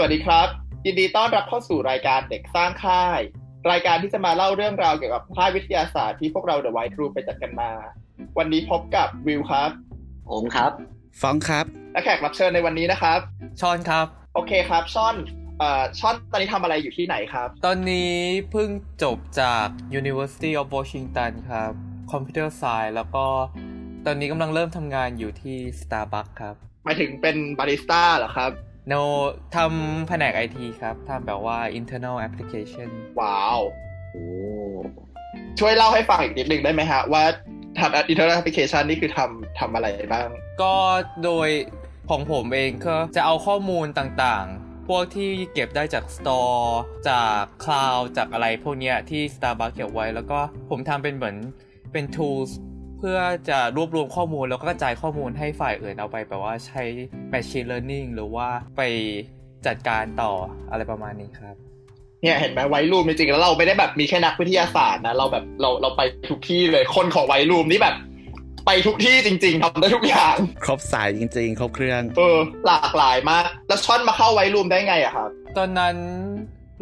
สวัสดีครับ ยินดีต้อนรับเข้าสู่รายการเด็กสร้างค่าย รายการที่จะมาเล่าเรื่องราวเกี่ยวกับค่ายวิทยาศาสตร์ที่พวกเราเดอะไวท์รูไปจัดกันมา วันนี้พบกับวิวครับผมครับฟ้องครับ และแขกรับเชิญในวันนี้นะครับชอนครับ โอเคครับช่อนเอ่อช่อนตอนนี้ทำอะไรอยู่ที่ไหนครับ ตอนนี้เพิ่งจบจาก University of Washington ครับ Computer Science แล้วก็ตอนนี้กำลังเริ่มทำงานอยู่ที่ Starbucks ครับหมายถึงเป็นบาริสต้าเหรอครับ No ทำแผนก IT ครับทำแบบว่า internal application ว้าวโอ้ช่วยเล่าให้ฟังอีกนิดนึงได้ไหมฮะ ว่าทำ internal application นี่คือทำทำอะไรบ้าง ก็โดยของผมเองก็จะเอาข้อมูลต่างๆ พวกที่เก็บได้จาก Store จาก Cloud จากอะไรพวกเนี้ยที่ Starbucks เก็บไว้ แล้วก็ผมทำเป็นเหมือนเป็น tools เพื่อจะรวบรวมข้อมูลแล้วก็กระจายข้อมูลให้ฝ่ายอื่นเอาไปแบบว่าใช้ machine learning หรือว่าไปจัดการต่ออะไรประมาณนี้ครับเนี่ยเห็นไหมไวรูมจริงๆแล้วเราไม่ได้แบบมีแค่นักวิทยาศาสตร์นะเราแบบเราเราไปทุกที่เลยคนของไวรูมนี่แบบ ไปทุกที่จริง ๆทำได้ทุกอย่าง ครบสายจริง ๆ ครบเครื่อง เออ หลากหลายมาก แล้วช่อนมาเข้าไวรูมได้ไงอะครับ ตอนนั้น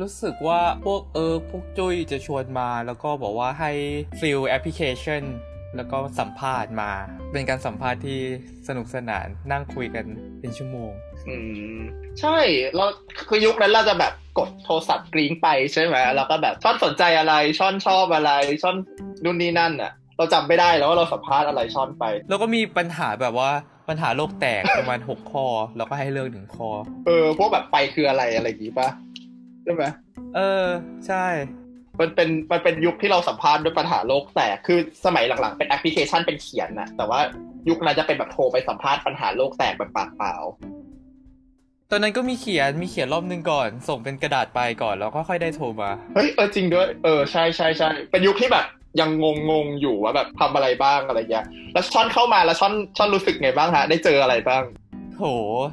รู้สึกว่าพวกเออพวกจุ้ยจะชวนมาแล้วก็บอกว่าให้fill application แล้วก็สัมภาษณ์มา เป็นการสัมภาษณ์ที่สนุกสนานนั่งคุยกันเป็นชั่วโมง อืม ใช่เราคือยุคนั้นเราจะแบบกดโทรศัพท์กริ้งไปใช่ไหมแล้วก็แบบช่อนสนใจอะไรช่อนชอบอะไรช่อนนู่นนี่นั่นอะเราจำไม่ได้แล้วว่าเราสัมภาษณ์อะไรช่อนไป แล้วก็มีปัญหาแบบว่าปัญหาโลกแตกประมาณ6ข้อแล้วก็ให้เลือกหนึ่งข้อเออพวกแบบไปคืออะไรอะไรอย่างงี้ปะใช่ไหมเออ ใช่ มันเป็นมันเป็นยุคที่เราสัมภาษณ์ด้วยปัญหาโลกแตก คือสมัยหลังๆ เป็นแอปพลิเคชันเป็นเขียนนะแต่ว่ายุคนั้นจะเป็นแบบโทรไปสัมภาษณ์ปัญหาโลกแตกแบบปากเปล่า ตอนนั้นก็มีเขียนมีเขียนรอบหนึงก่อน ส่งเป็นกระดาษไปก่อนแล้วก็ค่อยได้โทรมา เฮ้ยเออจริงด้วย เออใช่ใช่ใช่เป็นยุคที่แบบยังงงงๆอยู่ว่าแบบทำอะไรบ้างอะไรอย่างเงี้ย แล้วช่อนเข้ามาแล้วช่อนช่อนรู้สึกไงบ้างฮะ ได้เจออะไรบ้างโห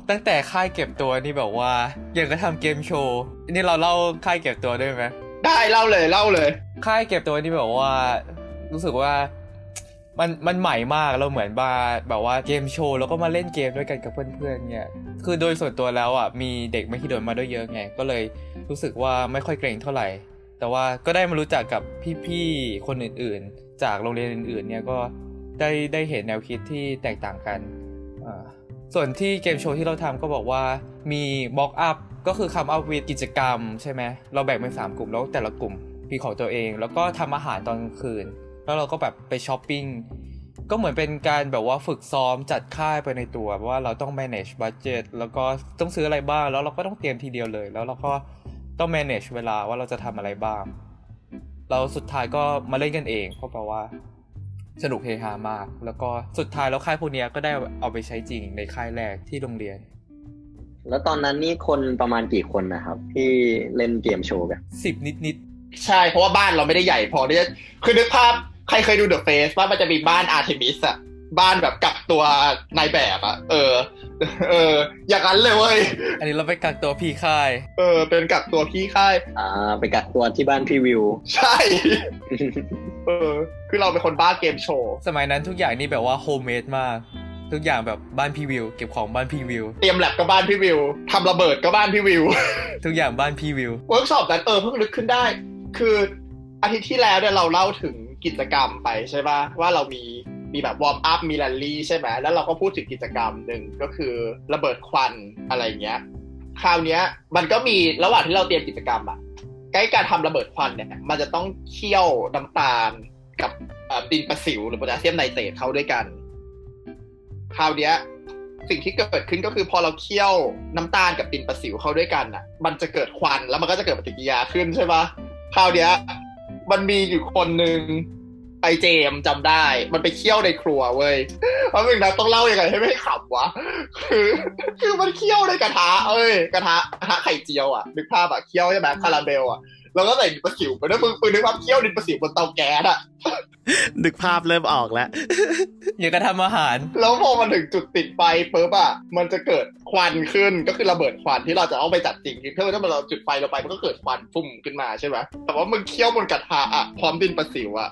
ตั้งแต่ค่ายเก็บตัวนี่แบบว่าอย่างก็ทำเกมโชว์ นี่เราเล่าค่ายเก็บตัวได้ไหม ได้เล่าเลยเล่าเลย ค่ายเก็บตัวนี่แบบว่า รู้สึกว่ามันมันใหม่มากเราเหมือนมาแบบว่าเกมโชว์แล้วก็มาเล่นเกมด้วยกันกับเพื่อนๆเนี่ย คือโดยส่วนตัวแล้วอะมีเด็กไม่ที่โดนมาด้วยเยอะไงก็เลยรู้สึกว่าไม่ค่อยเกรงเท่าไหร่ แต่ว่าก็ได้มารู้จักกับพี่ๆคนอื่นๆ จากโรงเรียนอื่นๆ เนี่ยก็ได้ได้เห็นแนวคิดที่แตกต่างกัน ส่วนที่เกมโชว์ที่เราทำก็บอกว่ามี mock up ก็คือ come up with กิจกรรมใช่ไหมเราแบ่งเป็นสามกลุ่มแล้วแต่ละกลุ่มมีของตัวเอง แล้วก็ทำอาหารตอนกลางคืน แล้วเราก็แบบไปช้อปปิ้งก็เหมือนเป็นการแบบว่าฝึกซ้อมจัดค่ายไปในตัวว่าเราต้อง manage budget แล้วก็ต้องซื้ออะไรบ้าง แล้วเราก็ต้องเตรียมทีเดียวเลย แล้วเราก็ต้อง manage เวลาว่าเราจะทำอะไรบ้างเราสุดท้ายก็มาเล่นกันเองเพราะแปลว่า สนุกเฮฮามาก แล้วก็สุดท้ายแล้วค่ายพวกนี้ก็ได้เอาไปใช้จริงในค่ายแรกที่โรงเรียน แล้วตอนนั้นนี่คนประมาณกี่คนนะครับ ที่เล่นเกมโชว์กันสิบนิดใช่เพราะว่าบ้านเราไม่ได้ใหญ่พอที่จะคือนึกภาพใครเคยดู The Face ว่ามันจะมีบ้านอาร์เทมิสอะบ้านแบบกักตัวนายแบบอะเออ เออ อย่างนั้นเลยเว้ยๆอันนี้เราไปกักตัวพี่ค่าย เออ เป็นกักตัวพี่ค่าย อ่า ไปกักตัวที่บ้านพี่วิว ใช่ เออ คือเราเป็นคนบ้าเกมโชว์ สมัยนั้นทุกอย่างนี่แบบว่า homemade มาก ทุกอย่างแบบบ้านพี่วิว เก็บของบ้านพี่วิว เตรียมแลบก็บ้านพี่วิวทำระเบิดก็บ้านพี่วิว ทุกอย่างบ้านพี่วิวเวิร์กช็อปนั้นเออเพิ่งนึกขึ้นได้ คืออาทิตย์ที่แล้วเนี่ยเราเล่าถึงกิจกรรมไปใช่ป่ะว่าเรามีมีแบบ warm up มีแรลลี่ใช่ไหมแล้วเราก็พูดถึงกิจกรรมหนึ่งก็คือระเบิดควันอะไรเงี้ยคราวเนี้ยมันก็มีระหว่างที่เราเตรียมกิจกรรมอะไอ้การทำระเบิดควันเนี่ย มันจะต้องเคี่ยวน้ำตาลกับเอ่อดินประสิวหรือโพแทสเซียมไนเตรตเข้าด้วยกัน คราวเนี้ยสิ่งที่เกิดขึ้นก็คือพอเราเคี่ยวน้ำตาลกับดินประสิวเข้าด้วยกันอะ มันจะเกิดควันแล้วมันก็จะเกิดปฏิกิริยาขึ้นใช่ปะคราวเนี้ยมันมีอยู่คนหนึ่งไอเจมส์จำได้ มันไปเคี่ยวในครัวเว้ยเพราะมึงนะต้องเล่ายังไงให้ไม่ขำวะ คือ คือมันเคี่ยวในกระทะ เอ้ย กระทะกระทะไข่เจียวอะนึกภาพอะเคี่ยวใช่ไหมคาราเมลอะ แล้วก็ใส่ดินประสิวไปด้วยมึงมึงนึกภาพเคี่ยวดินประสิวบนเตาแก๊สอะนึกภาพเริ่มออกแล้วอย่ากระทำอาหาร แล้วพอมันถึงจุดติดไฟปุ๊บอะมันจะเกิดควันขึ้นก็คือระเบิดควันที่เราจะเอาไปจัดจริงคือถ้าเราจุดไฟลงไปมันก็เกิดควันฟุ้มขึ้นมาใช่ไหมแต่ว่ามึงเคี่ยวบนกระทะอะพร้อมดินประสิวอะ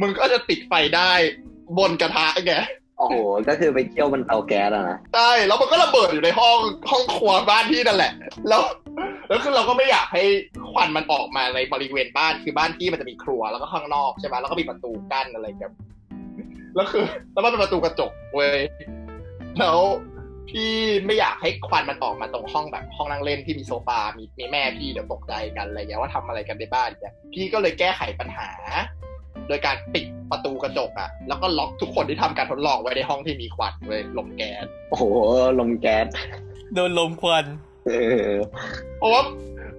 มึงก็จะติดไฟได้บนกระทะไงโอ้โห ก็คือไปเที่ยวบนเตาแก๊สอะนะ ใช่ แล้วมันก็ระเบิดอยู่ในห้องห้องครัวบ้านพี่นั่นแหละ แล้ว แล้วคือเราก็ไม่อยากให้ ควันมันออกมาในบริเวณบ้านคือบ้านพี่มันจะมีครัวแล้วก็ข้างนอกใช่ไหมแล้วก็มีประตูกั้นอะไรแบบแล้วคือแล้วมันเป็นประตูกระจกเว้ยแล้วพี่ไม่อยากให้ควันมันออกมาตรงห้องแบบห้องนั่งเล่นที่มีโซฟา มีมีแม่พี่เดี๋ยวตกใจกันอะไรอย่างเงี้ยว่าทำอะไรกันในบ้านเนี่ยพี่ก็เลยแก้ไขปัญหา โดยการปิดประตูกระจกอะแล้วก็ล็อกทุกคนที่ทำการทดลองไว้ในห้องที่มีควันเว้ยลมแก๊สโอ้โหลมแก๊สโดนลมควันเออเพราะว่า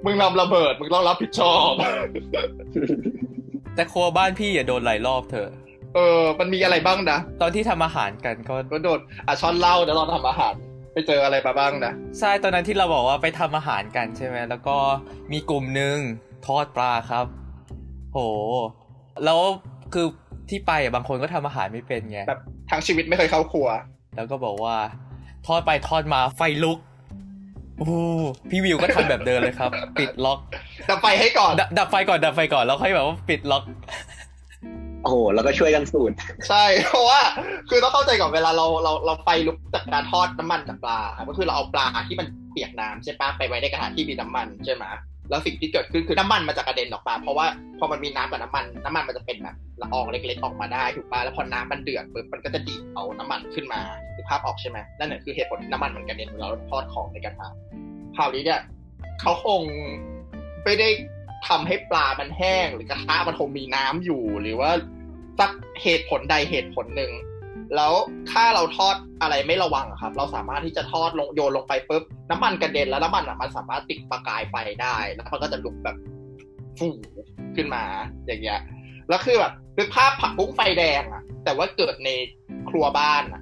มึงทำระเบิด มึงต้องรับผิดชอบ แต่ครัวบ้านพี่อย่าโดนหลายรอบเถอะเออ มันมีอะไรบ้างนะ ตอนที่ทำอาหารกันก็ก็โดนอะช้อนเหล้าเดี๋ยวเราทำอาหาร ไปเจออะไรมาบ้างนะ ใช่ ตอนนั้นที่เราบอกว่าไปทำอาหารกันใช่ไหม แล้วก็มีกลุ่มหนึ่งทอดปลาครับ โห แล้วคือที่ไปอะบางคนก็ทำอาหารไม่เป็นไง แบบทั้งชีวิตไม่เคยเข้าครัว แล้วก็บอกว่า ทอดไปทอดมาไฟลุก โอ้พี่วิวก็ทำแบบเดิมเลยครับ ปิดล็อก ดับไฟให้ก่อนดดับไฟก่อนดับไฟก่อนแล้วค่อยแบบว่าปิดล็อกโอ้โหแล้วก็ช่วยกันสูตรใช่เพราะว่า คือต้องเข้าใจก่อนเวลาเราเราเราไฟลุกจากการทอดน้ำมันจากปลาครับก็คือเราเอาปลาที่มันเปียกน้ำใช่ปะไปไว้ในกระทะที่มีน้ำมันใช่ไหม แล้วสิ่งที่เกิดขึ้นคือน้ำมันมันจะกระเด็นออกมา เพราะว่าพอมันมีน้ำกับน้ำมัน น้ำมันมันจะเป็นแบบละอองเล็ก ๆ ออกมาได้ถูกปะแล้วพอน้ำมันเดือดปุ๊บมันก็จะดีดเอาน้ำมันขึ้นมาคือภาพออกใช่ไหมนั่นแหละคือเหตุผลที่น้ำมันมันกระเด็นเวลาเราทอดของในกระทะคราวนี้เนี่ยเขาคงไม่ได้ทำให้ปลามันแห้ง หรือกระทะมันคงมีน้ำอยู่ หรือว่าสักเหตุผลใดเหตุผลหนึ่ง แล้วถ้าเราทอดอะไรไม่ระวังครับ เราสามารถที่จะทอดลงโยนลงไปปุ๊บน้ำมันกระเด็นแล้วน้ำมันอะมันสามารถติดประกายไฟได้ แล้วมันก็จะลุกแบบฟูขึ้นมาอย่างเงี้ยแล้วคือแบบนึกภาพผักบุ้งไฟแดงอะแต่ว่าเกิดในครัวบ้านอะ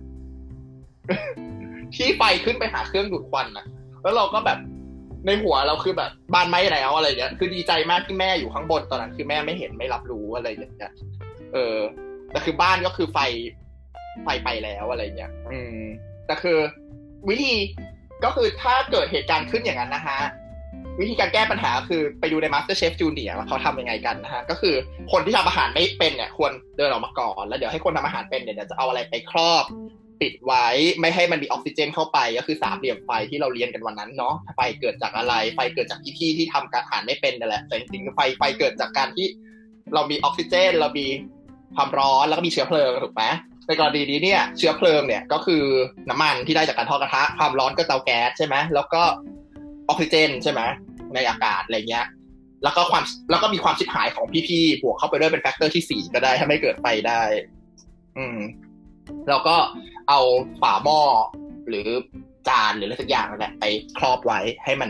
ที่ไฟขึ้นไปหาเครื่องดูดควันอะแล้วเราก็แบบในหัวเราคือแบบบานไหม้แล้วอะไรอย่างเงี้ยคือดีใจมากที่แม่อยู่ข้างบนตอนนั้น คือแม่ไม่เห็นไม่รับรู้อะไรอย่างเงี้ยเออแต่คือบ้านก็คือไฟ ไฟไปแล้วอะไรเงี้ย อืม แต่คือวิธีก็คือถ้าเกิดเหตุการณ์ขึ้นอย่างนั้นนะฮะ วิธีการแก้ปัญหาคือไปดูใน Master Chef Junior ว่าเขาทำยังไงกันนะฮะ ก็คือคนที่ทำอาหารไม่เป็นเนี่ย ควรเดินออกมาก่อน แล้วเดี๋ยวให้คนทำอาหารเป็นเนี่ยเดี๋ยวจะเอาอะไรไปครอบปิดไว้ไม่ให้มันมีออกซิเจนเข้าไปก็คือสามเหลี่ยมไฟที่เราเรียนกันวันนั้นเนาะไฟเกิดจากอะไร ไฟเกิดจากที่ที่ที่ทำการอาหารไม่เป็นนั่นแหละแต่จริงๆไฟไฟเกิดจากการที่เรามีออกซิเจน เรามีความร้อนแล้วก็มีเชื้อเพลิงถูกไหม ในกรณีนี้เนี่ยเชื้อเพลิงเนี่ยก็คือน้ำมันที่ได้จากการทอดกระทะความร้อนก็เตาแก๊สใช่ไหมแล้วก็ออกซิเจนใช่ไหมในอากาศอะไรเงี้ยแล้วก็ความแล้วก็มีความชิบหายของพี่ๆบวกเข้าไปด้วยเป็น factor ที่สี่ก็ได้ทำให้เกิดไฟได้ อืมแล้วก็เอาฝาหม้อหรือจานหรืออะไรสักอย่างนั่นแหละไปครอบไว้ให้มัน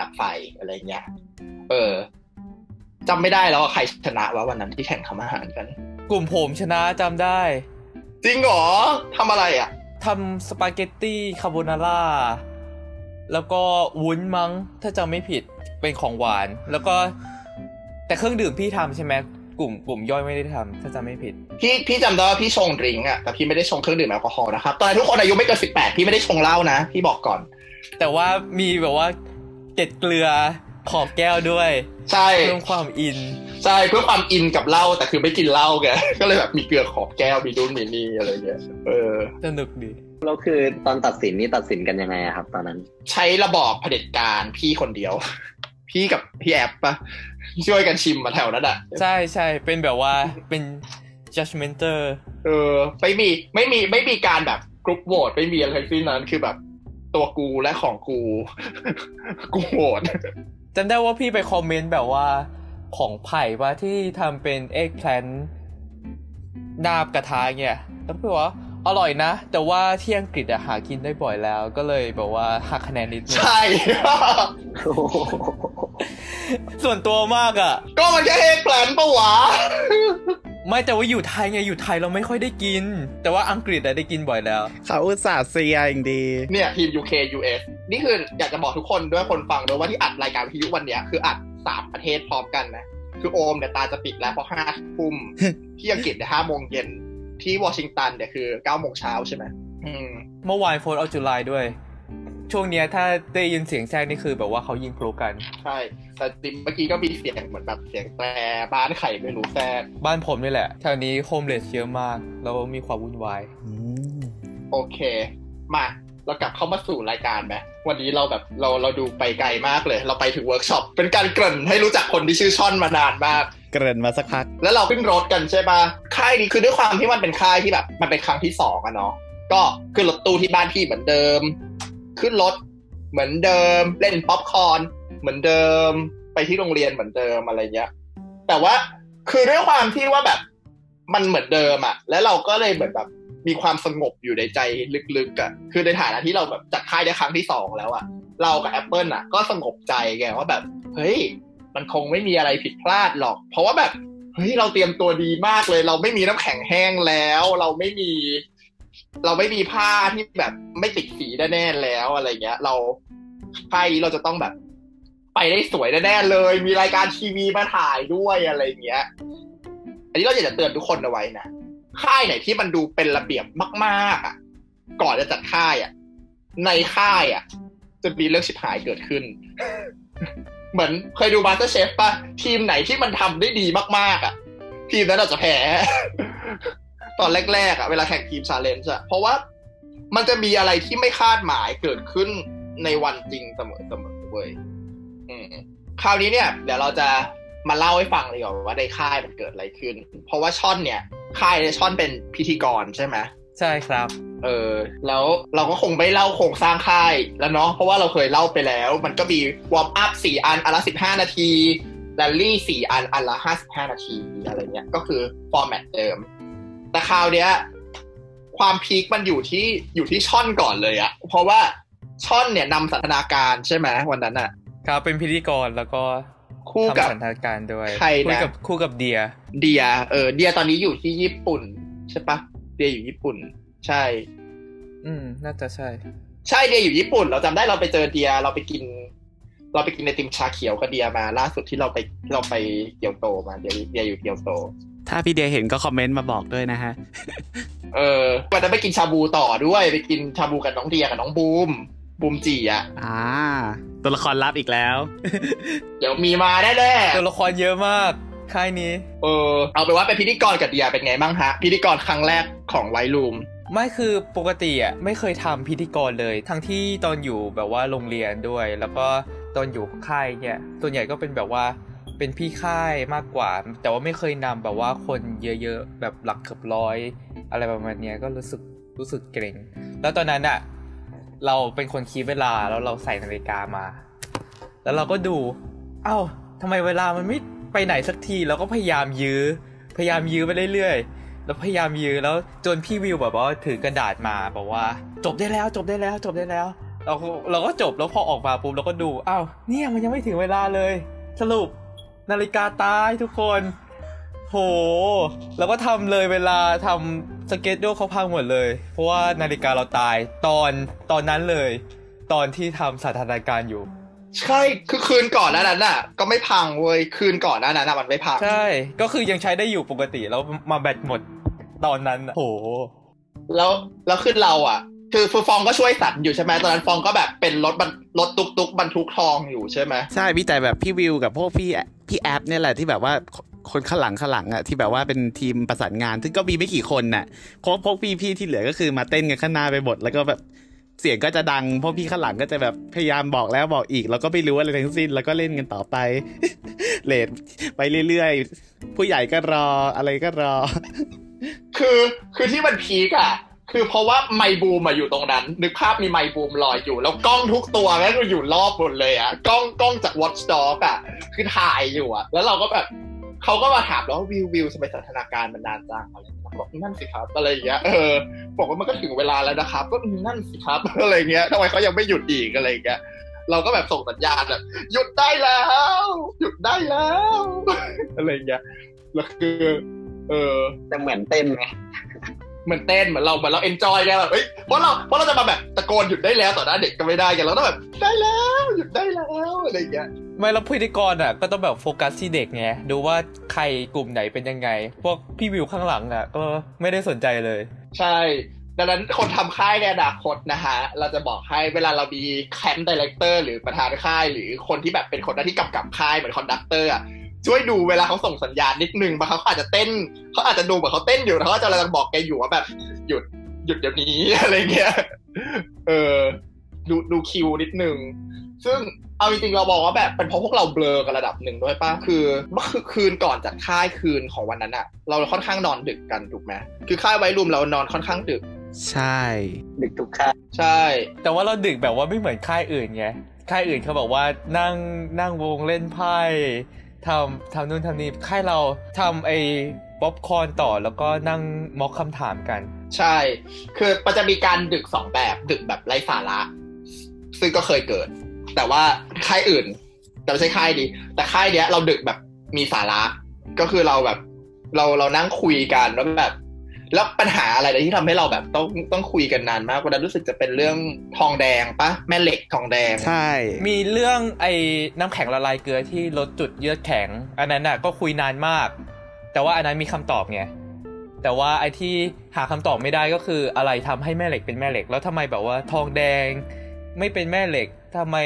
ดับไฟอะไรเงี้ย เออจำไม่ได้แล้วใครชนะวะวันนั้นที่แข่งทำอาหารกัน กลุ่มผมชนะจำได้ จริงเหรอทำอะไรอะทำสปาเกตตี้คาโบนาร่าแล้วก็วุ้นมั้ง ถ้าจำไม่ผิดเป็นของหวาน แล้วก็ แต่เครื่องดื่มพี่ทำใช่ไหมกลุ่มกลุ่มย่อยไม่ได้ทำถ้าจำไม่ผิด พี่พี่จำได้ว่าพี่ชง drink อะแต่พี่ไม่ได้ชงเครื่องดื่มแอลกอฮอล์นะครับตอนนั้นทุกคนอายุไม่เกินสิบแปดพี่ไม่ได้ชงเหล้านะ พี่บอกก่อน แต่ว่ามีแบบว่าเกล็ดเกลือ ขอบแก้วด้วย ใช่เพิ่มความอิน ใช่เพื่อความอินกับเหล้าแต่คือไม่กินเหล้าแกก็เลยแบบมีเกลือขอบแก้วมีนู่นมีนี่อะไรเงี้ยเออสนุกดีแล้วคือตอนตัดสินนี่ตัดสินกันยังไงอะครับ ตอนนั้น ใช้ระบอบเผด็จการพี่คนเดียว พี่กับพี่แอปปะช่วยกันชิมมาแถวนั้นอะ ใช่ใช่เป็นแบบว่าเป็น judgmental เออไม่มีไม่มีไม่มีการแบบ group vote ไม่มีอะไรทั้งสิ้นนั้นคือแบบตัวกูและของกู กูโหวต จำได้ว่าพี่ไปคอมเมนต์แบบว่าของไผ่ว่าที่ทำเป็น eggplant นาบกระทะเนี่ยแล้วพี่บอกว่าอร่อยนะ แต่ว่าที่อังกฤษอะหากินได้บ่อยแล้ว ก็เลยแบบว่าหักคะแนนนิดนึงใช่ ส่วนตัวมากอะก็มันแค่ eggplant ปะวะ ไม่แต่ว่าอยู่ไทยไงอยู่ไทยเราไม่ค่อยได้กิน แต่ว่าอังกฤษอะได้กินบ่อยแล้ว เขาอุตส่าห์เซียอย่างดี เนี่ยทีม UK US นี่คืออยากจะบอกทุกคนด้วยคนฟังด้วยว่าที่อัดรายการวิทยุวันเนี้ยคืออัดสามประเทศพร้อมกันนะ คือโอมเนี่ยตาจะปิดแล้วเพราะห้าทุ่มที่อังกฤษเนี่ยห้าโมงเย็นที่วอชิงตันเนี่ยคือเก้าโมงเช้าใช่ไหมอืมเมื่อวานโฟนเอาจุลายด้วย ช่วงเนี้ยถ้าได้ยินเสียงแทรกนี่คือแบบว่าเขายิงพลุกัน ใช่ แต่ติมเมื่อกี้ก็มีเสียงเหมือนแบบเสียงแตรบ้านใครไม่รู้แทรกบ้านผมนี่แหละแถวนี้ homeless เยอะมาก แล้วมีความวุ่นวายอืมโอเค มา เรากลับเข้ามาสู่รายการไหมวันนี้เราแบบเราเราดูไปไกลมากเลย เราไปถึงเวิร์กช็อปเป็นการเกริ่นให้รู้จักคนที่ชื่อช่อนมานานมาก เกริ่นมาสักพัก แล้วเราขึ้นรถกันใช่ปะค่ายนี้คือด้วยความที่มันเป็นค่ายที่แบบ มันเป็นครั้งที่สองอะเนาะก็ขึ้นรถตู้ที่บ้านพี่เหมือนเดิม ขึ้นรถเหมือนเดิม เล่นป๊อปคอร์นเหมือนเดิม ไปที่โรงเรียนเหมือนเดิมอะไรเงี้ยแต่ว่าคือด้วยความที่ว่าแบบมันเหมือนเดิมอะแล้วเราก็เลยเหมือนแบบ มีความสงบอยู่ในใจลึกๆอะคือในฐานะที่เราแบบจัดค่ายได้ครั้งที่สองแล้วอะเรากับ Apple อะก็สงบใจไงว่าแบบเฮ้ยมันคงไม่มีอะไรผิดพลาดหรอก เพราะว่าแบบเฮ้ยเราเตรียมตัวดีมากเลย เราไม่มีน้ำแข็งแห้งแล้ว เราไม่มี เราไม่มีผ้าที่แบบไม่ติดสีแน่ๆแล้วอะไรเงี้ย เราค่ายนี้เราจะต้องแบบ ไปได้สวยแน่ๆเลย มีรายการทีวีมาถ่ายด้วยอะไรเงี้ย อันนี้เราอยากจะเตือนทุกคนเอาไว้นะ ค่ายไหนที่มันดูเป็นระเบียบมากๆอะก่อนจะจัดค่ายอะในค่ายอะจะมีเรื่องชิบหายเกิดขึ้น เหมือนเคยดู MasterChef ปะทีมไหนที่มันทำได้ดีมากๆอะ ทีมนั้นอาจจะแพ้ ตอนแรกๆอะเวลาแข่ง team challenge อะเพราะว่ามันจะมีอะไรที่ไม่คาดหมายเกิดขึ้นในวันจริงเสมอๆเว้ยอืมคราวนี้เนี่ย เดี๋ยวเราจะมาเล่าให้ฟังเลยก่อนว่าในค่ายมันเกิดอะไรขึ้น เพราะว่าช่อนเนี่ย ค่ายเนี่ยช่อนเป็นพิธีกรใช่ไหมใช่ครับ เออ แล้วเราก็คงไม่เล่าโครงสร้างค่ายแล้วเนาะเพราะว่าเราเคยเล่าไปแล้ว มันก็มี warm up สี่อันอันละสิบห้านาทีแรลลี่สี่อันอันละห้าสิบห้านาทีอะไรเงี้ยก็คือฟอร์แมตเดิม แต่คราวเนี้ยความพีคมันอยู่ที่อยู่ที่ช่อนก่อนเลยอะเพราะว่าช่อนเนี่ยนำสันทนาการใช่ไหมวันนั้นอะครับเป็นพิธีกรแล้วก็ คู่กับทำสันทนาการด้วยใครนะคู่กับคู่กับเดีย เดีย เออ เดียตอนนี้อยู่ที่ญี่ปุ่น ใช่ปะเดียอยู่ญี่ปุ่น ใช่ อืม น่าจะใช่ ใช่เดียอยู่ญี่ปุ่น เราจำได้เราไปเจอเดียเราไปกิน เราไปกินไอติมชาเขียวกับเดียมา ล่าสุดที่เราไปเราไปเกียวโตมาเดียเดียอยู่เกียวโต ถ้าพี่เดียเห็นก็คอมเมนต์มาบอกด้วยนะฮะ เออวันนั้นไปกินชาบูต่อด้วย ไปกินชาบูกับน้องเดียกับน้องบูม บูมจีอะอ่า ตัวละครลับอีกแล้ว เดี๋ยวมีมาแน่ตัวละครเยอะมากค่ายนี้ๆเออ เอาไปนว่าเป็นพิธีกรกับเดียเป็นไงบ้างฮะ พิธีกรครั้งแรกของไวลูมไม่คือปกติอะไม่เคยทำพิธีกรเลย ทั้งที่ตอนอยู่แบบว่าโรงเรียนด้วย แล้วก็ตอนอยู่ค่ายเนี่ยส่วนใหญ่ก็เป็นแบบว่าเป็นพี่ค่ายมากกว่า แต่ว่าไม่เคยนำแบบว่าคนเยอะๆแบบหลักเกือบร้อย อะไรประมาณเนี้ยก็รู้สึกรู้สึกเกรงแล้วตอนนั้นอะ เราเป็นคนคีดเวลาแล้วเราใส่นาฬิกามา แล้วเราก็ดู เอ้าทำไมเวลามันไม่ไปไหนสักทีเราก็พยายามยื้อ พยายามยื้อไปเรื่อยๆ แล้วพยายามยื้อแล้วจนพี่วิวแบบว่าถือกระดาษมาบอกว่า จบได้แล้วจบได้แล้ว จบได้แล้ว เราก็เราก็จบแล้วพอออกมาปุ๊บเราก็ดู อ้าวเนี่ยมันยังไม่ถึงเวลาเลย สรุปนาฬิกาตายทุกคน โห แล้วก็ทำเลยเวลาทำสเก็ตโดเขาพังหมดเลย เพราะว่านาฬิกาเราตายตอนตอนนั้นเลย ตอนที่ทำสถานการณ์อยู่ ใช่คือคืนก่อนหนานั้นน่ะ ก็ไม่พังเว้ยคืนก่อนหนานั้นน่ะมันไม่พัง ใช่ ก็คือยังใช้ได้อยู่ปกติแล้วมาแบตหมดตอนนั้นน่ะโห แล้วแล้วขึ้นเราอะ คือฟูฟองก็ช่วยสันอยู่ใช่ไหมตอนนั้นฟองก็แบบเป็นรถบรรรถตุกตุกบรรทุกทองอยู่ใช่ไหมใช่พี่แต่แบบพี่วิวกับพวกพี่พี่แอปเนี่ยแหละที่แบบว่า คนข้างหลังข้างหลังอะที่แบบว่าเป็นทีมประสานงาน ซึ่งก็มีไม่กี่คนน่ะเพราะพวกพี่พี่ที่เหลือก็คือมาเต้นกันข้างหน้าไปหมดแล้วก็แบบเสียงก็จะดังพวกพี่ข้างหลังก็จะแบบพยายามบอกแล้วบอกอีก แล้วก็ไม่รู้อะไรทั้งสิ้น แล้วก็เล่นกันต่อไปเลทไปเรื่อยๆ ผู้ใหญ่ก็รออะไรก็รอ คือคือที่มันพีกอะคือเพราะว่าไมบูมอะอยู่ตรงนั้น นึกภาพมีไมบูมลอยอยู่ แล้วกล้องทุกตัวแม่งก็อยู่รอบหมดเลยอะกล้องกล้องจาก Watch Dog อะคือถ่ายอยู่อะแล้วเราก็แบบ เขาก็มาถามแล้วว่าวิววิวทำไมสันทนาการมันนานจังอะไรอย่างเงี้ยบอกนั่นสิครับอะไรอย่างเงี้ยเออบอกว่ามันก็ถึงเวลาแล้วนะครับ ก็อืมนั่นสิครับอะไรเงี้ยทำไมเขายังไม่หยุดอีกอะไรอย่างเงี้ยเราก็แบบส่งสัญญาณแบบหยุดได้แล้ว หยุดได้แล้ว อะไรอย่างเงี้ยแล้วคือ เออแต่เหมือนเต้นไงเหมือนเต้นเหมือนเราเหมือนเราเอนจอยไงแบบเอ้ยเพราะเราเพราะเราจะมาแบบตะโกนหยุดได้แล้วต่อหน้าเด็กก็ไม่ได้ไงเราต้องแบบได้แล้ว หยุดได้แล้วอะไรอย่างเงี้ย ไม่แล้วพิธีกรอะก็ต้องแบบโฟกัสที่เด็กไงดูว่าใครกลุ่มไหนเป็นยังไง พวกพี่วิวข้างหลังอะ ก็ไม่ได้สนใจเลย ใช่ ดังนั้นคนทำค่ายในอนาคตนะฮะ เราจะบอกให้เวลาเรามี camp director หรือประธานค่าย หรือคนที่แบบเป็นคนหน้าที่กำกับค่ายเหมือน conductor อะช่วยดูเวลาเขาส่งสัญญาณนิดนึงบางเขาอาจจะเต้นเขาอาจจะดูเหมือนเขาเต้นอยู่แล้วเขาจะกำลังบอกแกอยู่ว่าแบบหยุดหยุดเดี๋ยวนี้อะไรเงี้ยเออ ดูดูคิวนิดนึง ซึ่งเอาจริงๆเราบอกว่าแบบเป็นเพราะพวกเราเบลอกันระดับหนึ่งด้วยป่ะคือเมื่อคืนก่อนจัดค่ายคืนของวันนั้นอะเราค่อนข้างนอนดึกกันถูกไหมคือค่ายไว้รุมเรานอนค่อนข้างดึก ใช่ ดึกทุกค่ายใช่ แต่ว่าเราดึกแบบว่าไม่เหมือนค่ายอื่นไงค่ายอื่นเขาบอกว่านั่งนั่งวงเล่นไพ่ทำทำนู่นทำนี่ค่ายเราทำไอ้ป๊อปคอร์นต่อแล้วก็นั่งม็อกคำถามกัน ใช่ คือมันจะมีการดึกสองแบบดึกแบบไร้สาระ ซึ่งก็เคยเกิด แต่ว่าค่ายอื่น แต่ไม่ใช่ค่ายดี แต่ค่ายเนี้ยเราดึกแบบมีสาระ ก็คือเราแบบ เราเรานั่งคุยกันแล้วแบบ แล้วปัญหาอะไรที่ทำให้เราแบบต้องต้องคุยกันนานมากวันนั้นรู้สึกจะเป็นเรื่องทองแดงปะแม่เหล็กทองแดง ใช่ มีเรื่องไอ้น้ำแข็งละลายเกลือที่ลดจุดเยือกแข็ง อันนั้นน่ะก็คุยนานมาก แต่ว่าอันนั้นมีคำตอบไงแต่ว่าไอ้ที่หาคำตอบไม่ได้ก็คืออะไรทำให้แม่เหล็กเป็นแม่เหล็ก แล้วทำไมแบบว่าทองแดง ไม่เป็นแม่เหล็กทำไม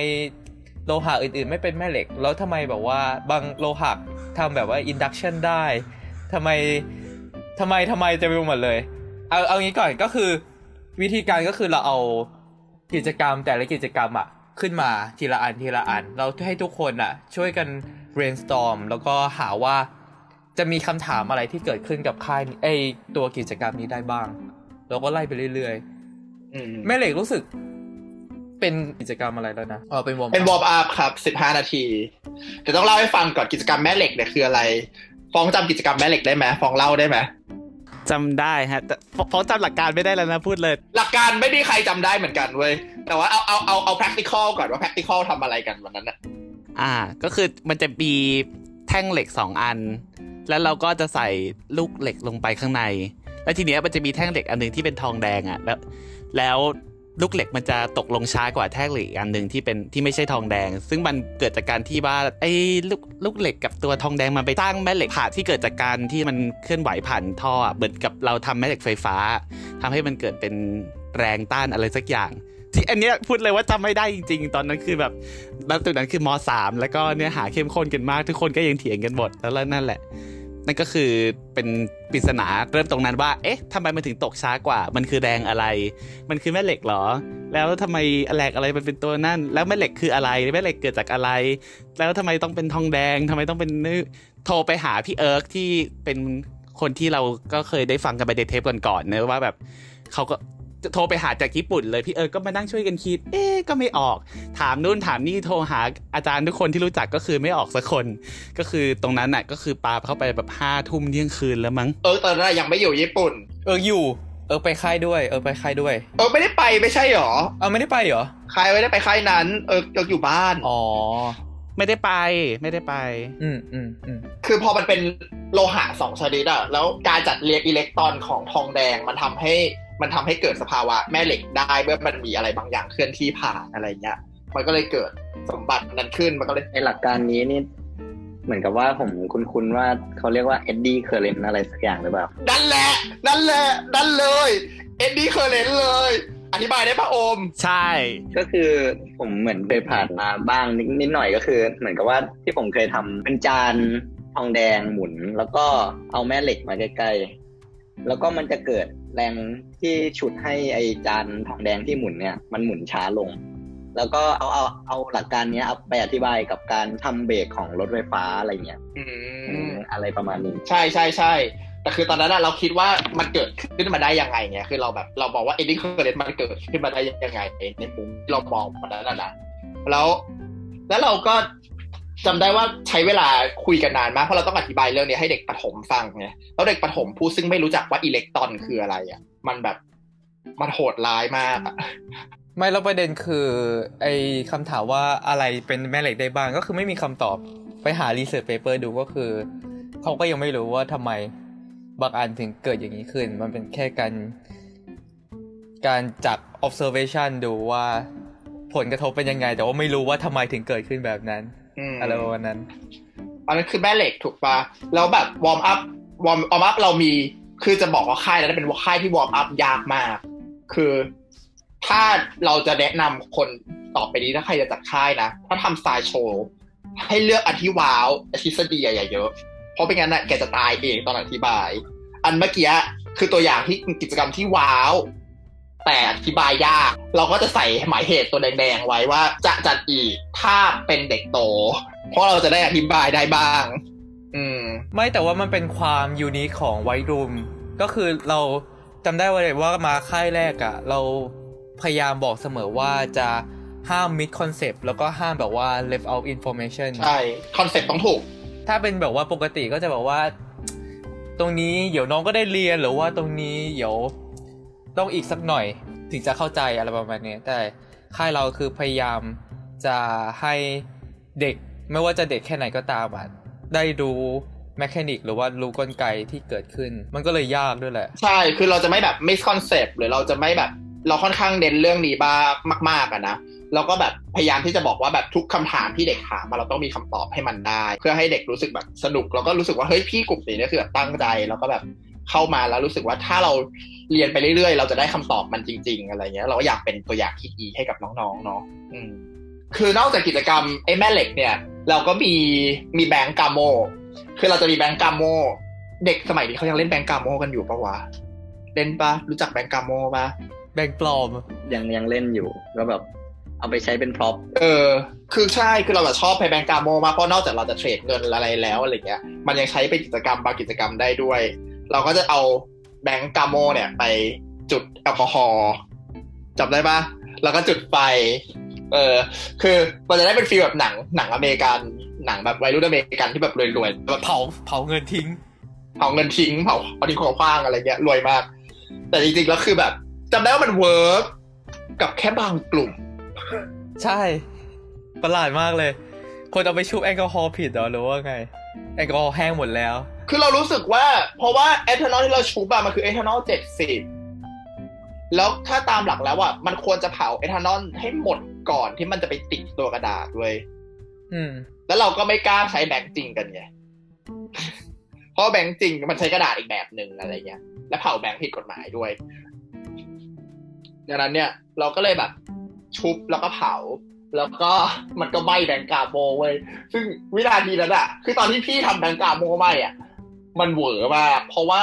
โลหะอื่นๆ ไม่เป็นแม่เหล็ก แล้วทำไมแบบว่าบางโลหะทำแบบว่าอินดักชันได้ทำไมทำไมทำไมจะไปหมดเลย เอาเอางี้ก่อนก็คือ วิธีการก็คือเราเอากิจกรรมแต่ละกิจกรรมอะขึ้นมาทีละอันทีละอัน เราให้ทุกคนอะช่วยกัน brainstorm แล้วก็หาว่าจะมีคำถามอะไรที่เกิดขึ้นกับค่ายนี้ไอตัวกิจกรรมนี้ได้บ้าง เราก็ไล่ไปเรื่อยอืมๆแม่เหล็กรู้สึก เป็นกิจกรรมอะไรแล้วนะอ๋อเป็น warm เป็น warm up ครับสิบห้านาทีแต่ต้องเล่าให้ฟังก่อนกิจกรรมแม่เหล็กเนี่ยคืออะไร ฟ้องจำกิจกรรมแม่เหล็กได้ไหมฟ้องเล่าได้ไหมจำได้ฮะแต่เพราะจำหลักการไม่ได้แล้วนะพูดเลย หลักการไม่ได้ใครจำได้เหมือนกันเว้ยแต่ว่าเอาเอาเอาเอา practical ก่อนว่า practical ทำอะไรกันวันนั้นอะอ่า ก็คือมันจะมีแท่งเหล็กสองอัน แล้วเราก็จะใส่ลูกเหล็กลงไปข้างใน แล้วทีเนี้ยมันจะมีแท่งเหล็กอันหนึ่งที่เป็นทองแดงอะแล้ว แล้ว ลูกเหล็กมันจะตกลงช้ากว่าแท่งเหล็กอีกอันหนึ่งที่เป็นที่ไม่ใช่ทองแดง ซึ่งมันเกิดจากการที่ว่าไอ้ลูกลูกเหล็กกับตัวทองแดงมันไปสร้างแม่เหล็กผ่าที่เกิดจากการที่มันเคลื่อนไหวผ่านท่อเหมือนกับเราทำแม่เหล็กไฟฟ้าทำให้มันเกิดเป็นแรงต้านอะไรสักอย่าง ที่อันเนี้ยพูดเลยว่าจำไม่ได้จริง ๆ ตอนนั้นคือแบบแล้วตัวนั้นคือมสามแล้วก็เนื้อหาเข้มข้นกันมากทุกคนก็ยังเถียงกันหมดแล้วนั่นแหละ นั่นก็คือเป็นปริศนาเริ่มตรงนั้นว่า เอ๊ะทำไมมันถึงตกช้ากว่า มันคือแรงอะไร มันคือแม่เหล็กเหรอ แล้วทำไมแหลกอะไรมันเป็นตัวนั่น แล้วแม่เหล็กคืออะไร แม่เหล็กเกิดจากอะไร แล้วทำไมต้องเป็นทองแดงทำไมต้องเป็นนโทรไปหาพี่เอิร์กที่เป็นคนที่เราก็เคยได้ฟังกันไปในเทปก่อนๆเนะว่าแบบเขาก็ โทรไปหาจากญี่ปุ่นเลยพี่เอิร์กก็มานั่งช่วยกันคิด เอ๊ะก็ไม่ออก ถามนู่นถามนี่โทรหาอาจารย์ทุกคนที่รู้จักก็คือไม่ออกสักคน ก็คือตรงนั้นน่ะก็คือปาเข้าไปแบบห้าทุ่มเที่ยงคืนแล้วมั้ง เออตอนนั้นอะยังไม่อยู่ญี่ปุ่น เอออยู่ เออไปค่ายด้วย เออไปค่ายด้วย เออไม่ได้ไปไม่ใช่หรอ เอาไม่ได้ไปเหรอใครไม่ได้ไปค่ายนั้น เออเอออยู่บ้าน อ๋อไม่ได้ไปไม่ได้ไป อืมอืมอืมคือพอมันเป็นโลหะสองชนิดอะแล้วการจัดเรียงอิเล็กตรอนของทองแดงมันทำให้ มันทำให้เกิดสภาวะแม่เหล็กได้เมื่อมันมีอะไรบางอย่างเคลื่อนที่ผ่านอะไรเงี้ย มันก็เลยเกิดสมบัตินั้นขึ้นมันก็เลยในหลักการนี้นี่เหมือนกับว่าผมคุ้นๆว่าเขาเรียกว่า eddy current อะไรสักอย่างหรือเปล่านั่นแหละนั่นแหละนั่นเลย eddy current เลย อธิบายได้ปะโอม ใช่ ก็คือผมเหมือนเคยผ่านมาบ้างนิดนิดหน่อยก็คือ เหมือนกับว่าที่ผมเคยทำเป็นจานทองแดงหมุน แล้วก็เอาแม่เหล็กมาใกล้ๆแล้วก็มันจะเกิด แรงที่ฉุดให้ไอจานทองแดงที่หมุนเนี่ยมันหมุนช้าลง แล้วก็เอาเอาเอาหลักการเนี้ยเอาไปอธิบายกับการทำเบรกของรถไฟฟ้าอะไรเงี้ยอือืมมอะไรประมาณนี้ ใช่ใช่ใช่แต่คือตอนนั้นอะเราคิดว่ามันเกิดขึ้นมาได้ยังไงเนี่ยคือเราแบบเราบอกว่าเอ็ดดี้เคอร์เรนมันเกิดขึ้นมาได้ยังไงในมุมที่เรามองมันนั้นอะนะแล้วแล้วเราก็ จำได้ว่าใช้เวลาคุยกันนานมากเพราะเราต้องอธิบายเรื่องนี้ให้เด็กประถมฟังไงแล้วเด็กประถมผู้ซึ่งไม่รู้จักว่าอิเล็กตรอนคืออะไรอะ มันแบบมันโหดร้ายมากอะไม่แล้วประเด็นคือ ไอ้คำถามว่าอะไรเป็นแม่เหล็กได้บ้างก็คือไม่มีคำตอบไปหา research paper ดูก็คือเขาก็ยังไม่รู้ว่าทำไมบางอันถึงเกิดอย่างนี้ขึ้น มันเป็นแค่การการจาก observation ดูว่าผลกระทบเป็นยังไง แต่ว่าไม่รู้ว่าทำไมถึงเกิดขึ้นแบบนั้นม อะไรประมาณนั้น อันนั้นคือแม่เหล็กถูกปะแล้วแบบ warm up warm up เรามีคือจะบอกว่าค่ายนั้นเป็นค่ายที่ warm up ยากมาก คือถ้าเราจะแนะนำคนต่อไปนี้ถ้าใครจะจัดค่ายนะ ถ้าทำสไตล์โชว์ให้เลือกอันที่ว้าวทฤษฎีอย่าเยอะ เพราะเป็นงั้นน่ะแกจะตายเองตอนอธิบาย อันเมื่อกี้คือตัวอย่างที่กิจกรรมที่ว้าว แต่อธิบายยาก เราก็จะใส่หมายเหตุตัวแดงๆไว้ว่าจะจัดอีกถ้าเป็นเด็กโต เพราะเราจะได้อธิบายได้บ้าง อืม ไม่แต่ว่ามันเป็นความ unique ของ White Room ก็คือเราจำได้ว่าเลยว่ามาค่ายแรกอะเราพยายามบอกเสมอว่าจะห้าม misconcept แล้วก็ห้ามแบบว่า left out information ใช่concept ต้องถูก ถ้าเป็นแบบว่าปกติก็จะแบบว่า ตรงนี้เดี๋ยวน้องก็ได้เรียนหรือว่าตรงนี้เดี๋ยว ต้องอีกสักหน่อยถึงจะเข้าใจอะไรประมาณนี้แต่ค่ายเราคือพยายามจะให้เด็กไม่ว่าจะเด็กแค่ไหนก็ตามอะได้รู้ mechanic หรือว่ารู้กลไกที่เกิดขึ้น มันก็เลยยากด้วยแหละ ใช่ คือเราจะไม่แบบ misconcept หรือเราจะไม่แบบเราค่อนข้างเน้นเรื่องนี้บ้างมากๆอะนะเราก็แบบพยายามที่จะบอกว่าแบบทุกคำถามที่เด็กถามมาเราต้องมีคำตอบให้มันได้ เพื่อให้เด็กรู้สึกแบบสนุกแล้วก็รู้สึกว่าเฮ้ยพี่กลุ่มนี้เนี่ยคือแบบตั้งใจแล้วก็แบบ เข้ามาแล้วรู้สึกว่าถ้าเราเรียนไปเรื่อยๆ เราจะได้คำตอบมันจริง ๆ อะไรเงี้ย เราก็อยากเป็นตัวอย่างที่ดีให้กับน้องๆเนาะอืมคือนอกจากกิจกรรมไอ้แม่เหล็กเนี่ย เราก็มีมีแบงก์กาโม คือเราจะมีแบงก์กาโม เด็กสมัยนี้เขายังเล่นแบงก์กาโมกันอยู่ปะวะเล่นปะรู้จักแบงก์กาโมปะแบ่งปลอมยังยังเล่นอยู่ก็แบบเอาไปใช้เป็น prop เออ คือใช่ คือเราแบบชอบไปแบงก์กาโมมากเพราะนอกจากเราจะ trade เงินอะไรแล้วอะไรเงี้ย มันยังใช้เป็นกิจกรรมบางกิจกรรมได้ด้วย เราก็จะเอาแบงก์กาโมเนี่ยไปจุดแอลกอฮอล์จำได้ปะแล้วก็จุดไฟ เออ คือมันจะได้เป็น feel แบบหนังหนังอเมริกัน หนังแบบวัยรุ่นอเมริกันที่แบบรวยๆแบบเผาเผาเงินทิ้ง เผาเงินทิ้งเผาเอาทิ้งของคว้างอะไรเงี้ยรวยมาก แต่จริงๆแล้วคือแบบจำได้ว่ามัน work กับแค่บางกลุ่ม ใช่ประหลาดมากเลย คนเอาไปชุบแอลกอฮอล์ผิดเหรอหรือว่าไง แอลกอฮอล์แห้งหมดแล้ว คือเรารู้สึกว่า เพราะว่าเอทานอลที่เราชุบอะมันคือเอทานอลเจ็ดสิบแล้วถ้าตามหลักแล้วอะมันควรจะเผาเอทานอลให้หมดก่อนที่มันจะไปติดตัวกระดาษเว้ยอืมแล้วเราก็ไม่กล้าใช้แบงค์จริงกันไงเพราะแบงค์จริงมันใช้กระดาษอีกแบบหนึ่งอะไรเงี้ย และเผาแบงค์ผิดกฎหมายด้วยดังนั้นเนี่ย เราก็เลยแบบ ชุบแล้วก็เผา แล้วก็มันก็ไหม้แบงก์กาโมเว้ยซึ่งวินาทีนั้นอะคือตอนที่พี่ทำแบงก์กาโมไหม้อะ มันเหวอมากเพราะว่า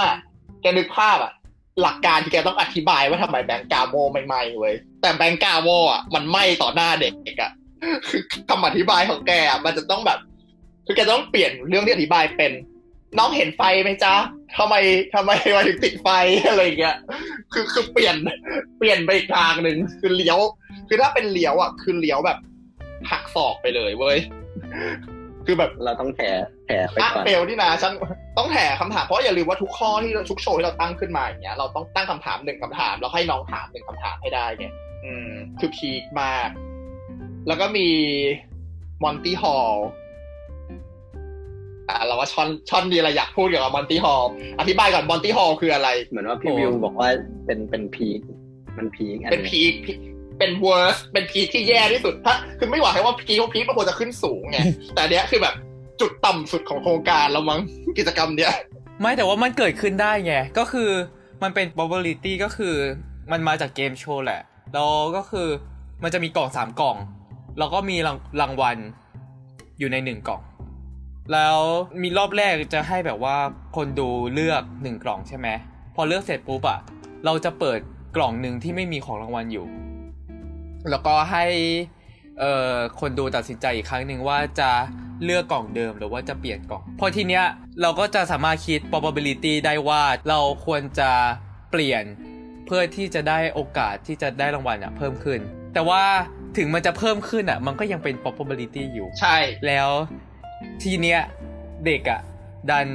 แกนึกภาพอะหลักการที่แกต้องอธิบายว่าทำไมแบงก์กาโมไม่ไหมเว้ยแต่แบงก์กาโมอะมันไหมต่อหน้าเด็กอะคือคำอธิบายของแกอะมันจะต้องแบบ คือแกต้องเปลี่ยนเรื่องที่อธิบายเป็น น้องเห็นไฟไหมจ๊ะทำไมทำไมมาถึงติดไฟอะไรเงี้ยคือคือเปลี่ยนเปลี่ยนไปอีกทางหนึ่งคือเลี้ยว คือถ้าเป็นเลี้ยวอะ คือเลี้ยวแบบหักศอกไปเลยเว้ย คือแบบเราต้องแถแถไปอะก่อนเฟลที่นะฉันต้องแถคำถามเพราะอย่าลืมว่าทุกข้อที่เราทุกโชว์ที่เราตั้งขึ้นมาอย่างเงี้ยเราต้องตั้งคำถามหนึ่งคำถามแล้วให้น้องถามหนึ่งคำถามให้ได้ไงอืม คือ peak มาก แล้วก็มี Monty Hall อะเราว่าช่อนช่อนมีอะไรอยากพูดเกี่ยวกับ Monty Hall อธิบายก่อน Monty Hall คืออะไร เหมือนว่าพี่โอ้วิวบอกว่าเป็นเป็น peak มัน peak อันเป็นนี้ peak peak เป็น worst เป็น peak ที่แย่ที่สุดถ้าคือไม่หวังให้ว่า peak เพราะ peak มันควรจะขึ้นสูงไงแต่อันเนี้ยคือแบบจุดต่ำสุดของโครงการแล้วมั้งกิจกรรมเนี้ยไม่แต่ว่ามันเกิดขึ้นได้ไงก็คือมันเป็น probability ก็คือมันมาจากเกมโชว์แหละแล้วก็คือมันจะมีกล่องสามกล่อง แล้วก็มีรางรางวัลอยู่ในหนึ่งกล่อง แล้วมีรอบแรกจะให้แบบว่าคนดูเลือกหนึ่งกล่องใช่ไหมพอเลือกเสร็จปุ๊บอะเราจะเปิดกล่องหนึ่งที่ไม่มีของรางวัลอยู่ แล้วก็ให้เอ่อคนดูตัดสินใจอีกครั้งหนึ่งว่าจะเลือกกล่องเดิมหรือว่าจะเปลี่ยนกล่อง พอทีเนี้ยเราก็จะสามารถคิด probability ได้ว่าเราควรจะเปลี่ยนเพื่อที่จะได้โอกาสที่จะได้รางวัลอะเพิ่มขึ้น แต่ว่าถึงมันจะเพิ่มขึ้นอะมันก็ยังเป็น probability อยู่ ใช่ แล้วทีเนี้ยเด็กอะดัน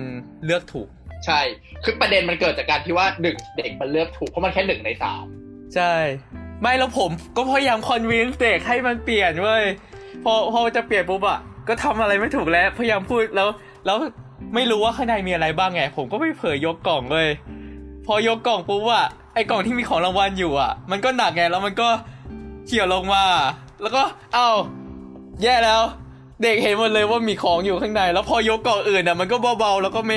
เลือกถูก ใช่ คือประเด็นมันเกิดจากการที่ว่าหนึ่งเด็กมันเลือกถูกเพราะมันแค่หนึ่งในสามใช่ ไม่แล้วผมก็พยายามคอนวินส์เด็กให้มันเปลี่ยนเว้ยพอพอจะเปลี่ยนปุ๊บอะก็ทำอะไรไม่ถูกแล้วพยายามพูดแล้ว แล้วไม่รู้ว่าข้างในมีอะไรบ้างไง ผมก็ไม่เผยยกกล่องเลย พอยกกล่องปุ๊บอะไอกล่องที่มีของรางวัลอยู่อะมันก็หนักไงแล้วมันก็เขี่ยลงมา แล้วก็เอ้าแย่แล้ว เด็กเห็นหมดเลยว่ามีของอยู่ข้างใน แล้วพอยกกล่องอื่นอะมันก็เบาๆแล้วก็ไม่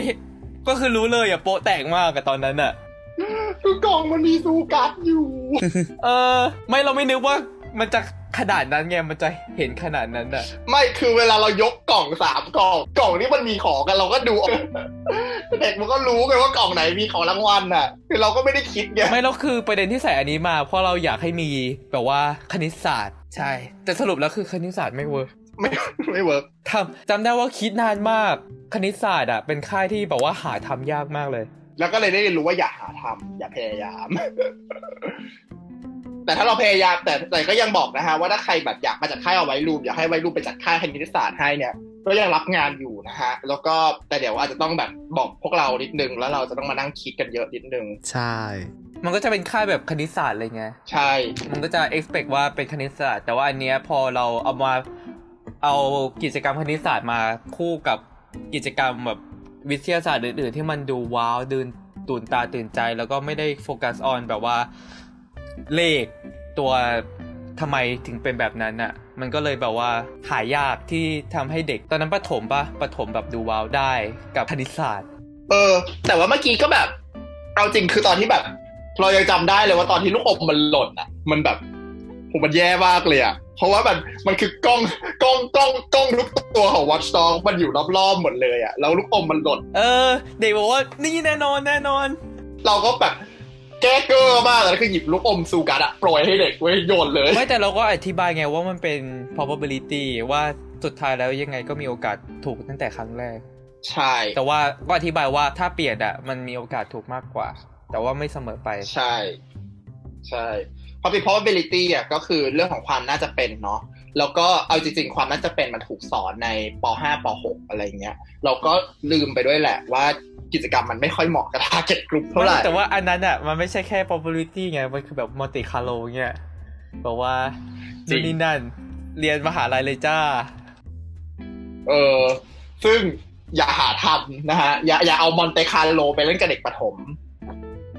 ก็คือรู้เลยอะโปะแตกมากอะตอนนั้นอะ คือกล่องมันมีซูการ์ดอยู่ เออ ไม่เราไม่นึกว่ามันจะขนาดนั้นไงมันจะเห็นขนาดนั้นอะไม่คือเวลาเรายกกล่องสามกล่อง กล่องที่มันมีของกันเราก็ดูออกเด็กมันก็รู้ไงว่ากล่องไหนมีของรางวัลน่ะ คือเราก็ไม่ได้คิดไงไม่แล้วคือประเด็นที่ใส่อันนี้มา เพราะเราอยากให้มีแบบว่าคณิตศาสตร์ ใช่ แต่สรุปแล้วคือคณิตศาสตร์ไม่ work ไม่ไม่ work ทำจำได้ว่าคิดนานมาก คณิตศาสตร์อะเป็นค่ายที่แบบว่าหาทำยากมากเลย แล้วก็เลยได้เรียนรู้ว่าอย่าหาทำอย่าพยายาม แต่ถ้าเราพยายามแต่แต่ก็ยังบอกนะฮะว่าถ้าใครแบบอยากมาจัดค่ายเอาไว้รูปอยากให้ไว้รูปไปจัดค่ายคณิตศาสตร์ให้เนี่ยก็ยังรับงานอยู่นะฮะ แล้วก็แต่เดี๋ยวอาจจะต้องแบบบอกพวกเรานิดนึง แล้วเราจะต้องมานั่งคิดกันเยอะนิดนึง ใช่ มันก็จะเป็นค่ายแบบคณิตศาสตร์อะไรเงี้ยใช่ มันก็จะ expect ว่าเป็นคณิตศาสตร์ แต่ว่าอันเนี้ยพอเราเอามาเอากิจกรรมคณิตศาสตร์มาคู่กับกิจกรรมแบบ วิทยาศาสตร์อื่นๆ ที่มันดูว้าวดืนตื่นตาตื่นใจ แล้วก็ไม่ได้โฟกัสออนแบบว่าเลขตัวทำไมถึงเป็นแบบนั้นอะ มันก็เลยแบบว่าหายากที่ทำให้เด็ก ตอนนั้นประถมปะประถมแบบดูว้าวได้กับคณิตศาสตร์ เออ แต่ว่าเมื่อกี้ก็แบบ เอาจริงคือตอนที่แบบ เรายังจำได้เลยว่าตอนที่ลูกอมมันหล่นอะ มันแบบผมมันแย่มากเลยอะ เพราะว่ามันมันคือกล้องกล้องกล้องกล้องทุกตัวของ Watchdog มันอยู่รอบๆหมดเลยอะแล้วลูกอมมันหล่นเออ เด็กบอกว่านี่แน่นอนแน่นอน เราก็แบบแก้เกอร์มากแล้วคือหยิบลูกอมซูกัดอะโปรยให้เด็กไว้โยนเลยไม่แต่เราก็อธิบายไงว่ามันเป็น probability ว่าสุดท้ายแล้วยังไงก็มีโอกาสถูกตั้งแต่ครั้งแรก ใช่ แต่ว่าก็อธิบายว่าถ้าเปลี่ยนอะมันมีโอกาสถูกมากกว่า แต่ว่าไม่เสมอไป ใช่ ใช่เพราะเป็น probability อะก็คือเรื่องของความน่าจะเป็นเนาะแล้วก็เอาจริงๆ ความน่าจะเป็นมันถูกสอนในป .5 ป .6 อะไรเงี้ย เราก็ลืมไปด้วยแหละว่ากิจกรรมมันไม่ค่อยเหมาะกับ target group เท่าไหร่แต่ว่าอันนั้นอะมันไม่ใช่แค่ probability ไง มันคือแบบ Monte Carlo เงี้ยบอกว่าจรินี่งนี่นั่น เรียนมหาลัยเลยจ้า เออซึ่งอย่าหาทำนะฮะ อย่าอย่าเอามอนเตคาร์โลไปเล่นกับเด็กประถม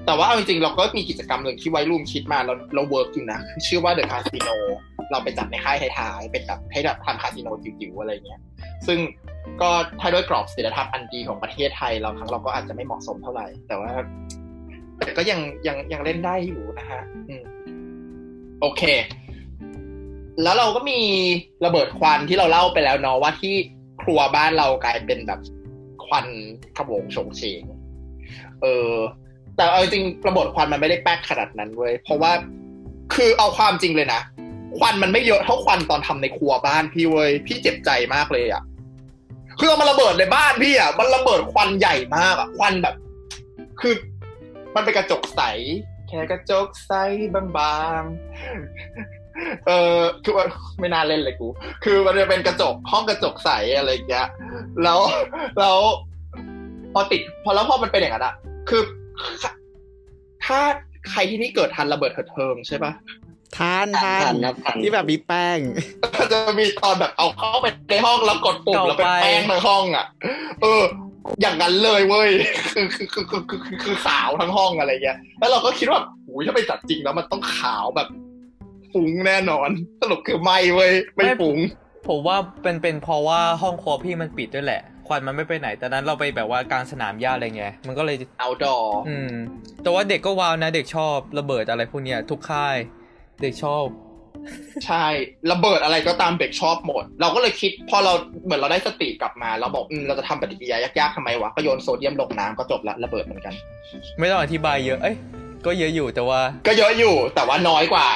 แต่ว่าเอาจริงๆเราก็มีกิจกรรมหนึ่งที่ไว้รูมคิดมาเราเรา work อยู่นะชื่อว่า The Casino เราไปจัดในค่ายท้ายๆเป็นแบบให้แบบทำคาสิโนจิ๋วๆอะไรเงี้ย ซึ่งก็ถ้าด้วยกรอบศีลธรรมอันดีของประเทศไทยเราครั้งเราก็อาจจะไม่เหมาะสมเท่าไหร่ แต่ว่า แต่ก็ยังยังยังเล่นได้อยู่นะฮะอืมโอเค แล้วเราก็มีระเบิดควันที่เราเล่าไปแล้วเนาะว่าที่ครัวบ้านเรากลายเป็นแบบควันขโมงโฉงเฉงเออ แต่เอาจริงระเบิดควันมันไม่ได้แป๊กขนาดนั้นเว้ยเพราะว่าคือเอาความจริงเลยนะควันมันไม่เยอะเท่าควันตอนทำในครัวบ้านพี่เว้ยพี่เจ็บใจมากเลยอะ่ะคือมันระเบิดในบ้านพี่อะ่ะมันระเบิดควันใหญ่มากอะ่ะควันแบบ คือ มันเป็นกระจกใส แค่กระจกใสบางๆเออคือว่าไม่น่าเล่นเลยกู คือมันจะเป็นกระจกห้องกระจกใสอะไรอย่างเงี้ยแล้วแล้วพอติด พอแล้วพอมันเป็นอย่างนั้นอะ คือ ถ้าใครที่นี่เกิดทันระเบิดเถิดเทิงใช่ปะทานทาทันนนะทันที่แบบมีแป้งก็จะมีตอนแบบเอาเข้าไปในห้องแล้วกดปุ่มเก่าแล้วเป็นไปแป้งในห้องอะ เออ อย่างนั้นเลยเว้ยคือคือคือคือคือคือคือขาวทั้งห้องอะไรเงี้ยแล้วเราก็คิดว่าอุ้ยถ้าไปจัดจริงแล้วมันต้องขาวแบบฟุ้งแน่นอน สรุปคือไม่เว้ยไม่ฟุ้งผมว่าเป็นเป็นเพราะว่าห้องครัวพี่มันปิดด้วยแหละ ควันมันไม่ไปไหน แต่นั้นเราไปแบบว่ากลางสนามหญ้าอะไรเงี้ย มันก็เลย outdoor อืม แต่ว่าเด็กก็ว้าวนะ เด็กชอบระเบิดอะไรพวกเนี้ยทุกค่าย เด็กชอบ ใช่ ระเบิดอะไรก็ตามเด็กชอบหมด เราก็เลยคิดพอเราเหมือนเราได้สติกลับมา เราบอกอืมเราจะทำปฏิกิริยายากๆทำไมวะ ก็โยนโซเดียมลงน้ำก็จบละระเบิดเหมือนกัน ไม่ต้องอธิบายเยอะ เอ้ย ก็เยอะอยู่แต่ว่า ก็เยอะอยู่ แต่ว่าน้อยกว่า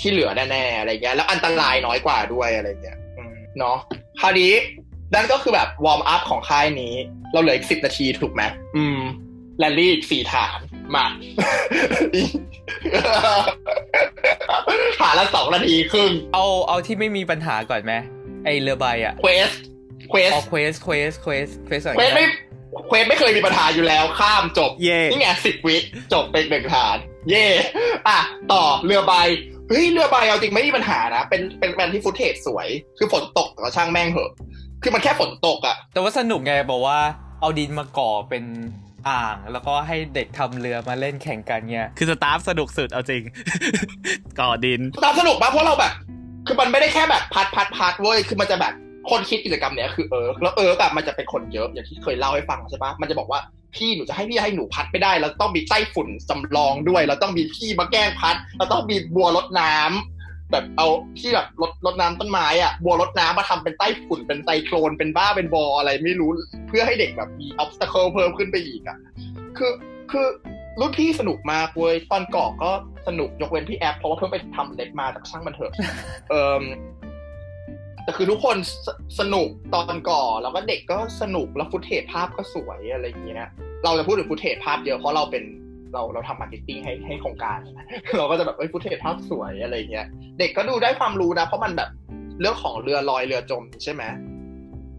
ที่เหลือแน่ๆอะไรเงี้ย แล้วอันตรายน้อยกว่าด้วยอะไรเงี้ยอืมเนาะคราวนี้ นั่นก็คือแบบ warm up ของค่ายนี้ เราเหลืออีกสิบนาทีถูกไหมอืมแรลลี่อีกสี่ฐานมาฐานละสองนาทีครึ่ง เอาเอาที่ไม่มีปัญหาก่อนไหมไอเรือใบอะ quest quest ออ quest quest quest questอะไร quest ไม่เงี้ย quest ไม่เคยมีปัญหาอยู่แล้วข้ามจบเย่นี่ไงสิบวิจบเป็นหนึ่งฐาน เย่อะต่อเรือใบเฮ้ยเรือใบเอาจริงไม่มีปัญหานะ เป็นเป็นแบรนด์ที่ footage สวย คือฝนตกแต่ก็ช่างแม่งเหอะ คือมันแค่ฝนตกอะแต่ว่าสนุกไงบอกว่าเอาดินมาก่อเป็นอ่างแล้วก็ให้เด็กทำเรือมาเล่นแข่งกันเงี้ยคือ staff สนุกสุดเอาจริง ก่อดินตามสนุกมากเพราะเราแบบ คือมันไม่ได้แค่แบบพัดพัดพัดเว้ยคือมันจะแบบคนคิดกิจกรรมเนี้ยคือเอิร์กแล้วเอิร์กอะมันจะเป็นคนเยอะอย่างที่เคยเล่าให้ฟังใช่ปะมันจะบอกว่าพี่หนูจะให้พี่ให้หนูพัดไม่ได้แล้วต้องมีไต้ฝุ่นจำลองด้วยแล้วต้องมีพี่มาแกล้งพัดแล้วต้องมีบัวรดน้ำ แบบเอาที่แบบรดรดน้ำต้นไม้อะบัวรดน้ำมาทำเป็นไต้ฝุ่นเป็นไซโคลนเป็นบ้าเป็นบออะไรไม่รู้เพื่อให้เด็กแบบมีอ b บสต c เคิลเพิ่มขึ้นไปอีกอะคือคือรุ่นพี่สนุกมากเว้ยตอนก่อก็สนุกยกเว้นพี่แอปเพราะว่าเพิ่งไปทำเล็บมาจากช่างมันเถอะเออแต่คือทุกคนสสนุกตอนก่อแล้วก็เด็กก็สนุกแล้ว footage ภาพก็สวยอะไรอย่างเงี้ยเราจะพูดถึง footage ภาพเยอะเพราะเราเป็น เราเราทำ marketing ให้ให้โครงการ เราก็จะแบบเอ้ย footage ภาพสวยอะไรเงี้ย เด็กก็ดูได้ความรู้นะ เพราะมันแบบเรื่องของเรือลอยเรือจมใช่ไหม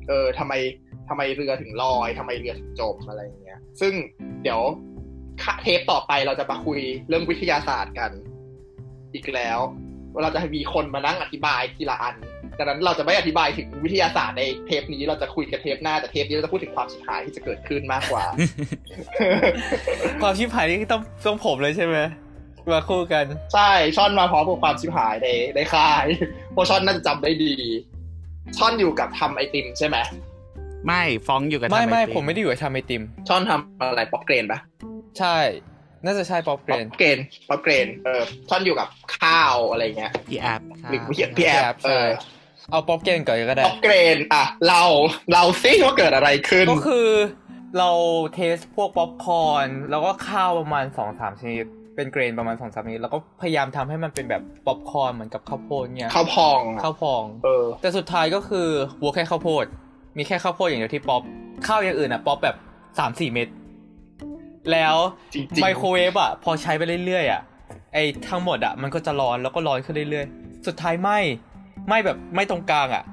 เออทำไมทำไมเรือถึงลอยทำไมเรือถึงจมอะไรอย่างเงี้ย ซึ่งเดี๋ยวเทปต่อไปเราจะมาคุยเรื่องวิทยาศาสตร์กัน อีกแล้ว เราจะให้มีคนมานั่งอธิบายทีละอันดังนั้นเราจะไม่อธิบายถึงวิทยาศาสตร์ในเทปนี้เราจะคุยกันเทปหน้าแต่เทปนี้เราจะพูดถึงความชิบหายที่จะเกิดขึ้นมากกว่า ความชิบหายนี่ต้องต้องผมเลยใช่ไหมมาคู่กัน ใช่ช่อนมาพร้อมกับความชิบหายในในค่ายเพราะช่อนน่าจะจำได้ดี ช่อนอยู่กับทำไอติมใช่ไหมไม่ฟ้องอยู่กับไม่ทำไม่ติผมไม่ได้อยู่กับทำไอติมช่อนทำอะไรป๊อปเกรนปะใช่ น่าจะใช่ป๊อปเกรป๊อปนเกรนป๊อปเกรนเออช่อนอยู่กับข้าวอะไรเงี้ยพี่แอปหรือพี่พี่แอพี่แอปปเอใช่อเอาป๊อปเกรนก่อนก็ได้ป๊อปเกรนอะเราเราซิว่าเกิดอะไรขึ้น ก็คือเราเทสพวกป๊อปคอร์นแล้วก็ข้าวประมาณสองสามชนิดเป็นเกรนประมาณสองสามชนิดแล้วก็พยายามทำให้มันเป็นแบบป๊อปคอร์นเหมือนกับข้าวโพดเนี่ยข้าวพองอะข้าวพองเออแต่สุดท้ายก็คือมีแค่ข้าวโพด มีแค่ข้าวโพดอย่างเดียวที่ป๊อปข้าวอย่างอื่นอะป๊อปแบบสามสี่เม็ด แล้วจริงๆไมโครเวฟอะ พอใช้ไปเรื่อยๆอะไอทั้งหมดอะ มันก็จะร้อนแล้วก็ร้อนขึ้นเรื่อยๆ สุดท้ายไหม้ไหม้แบบไหม้ตรงกลางอะ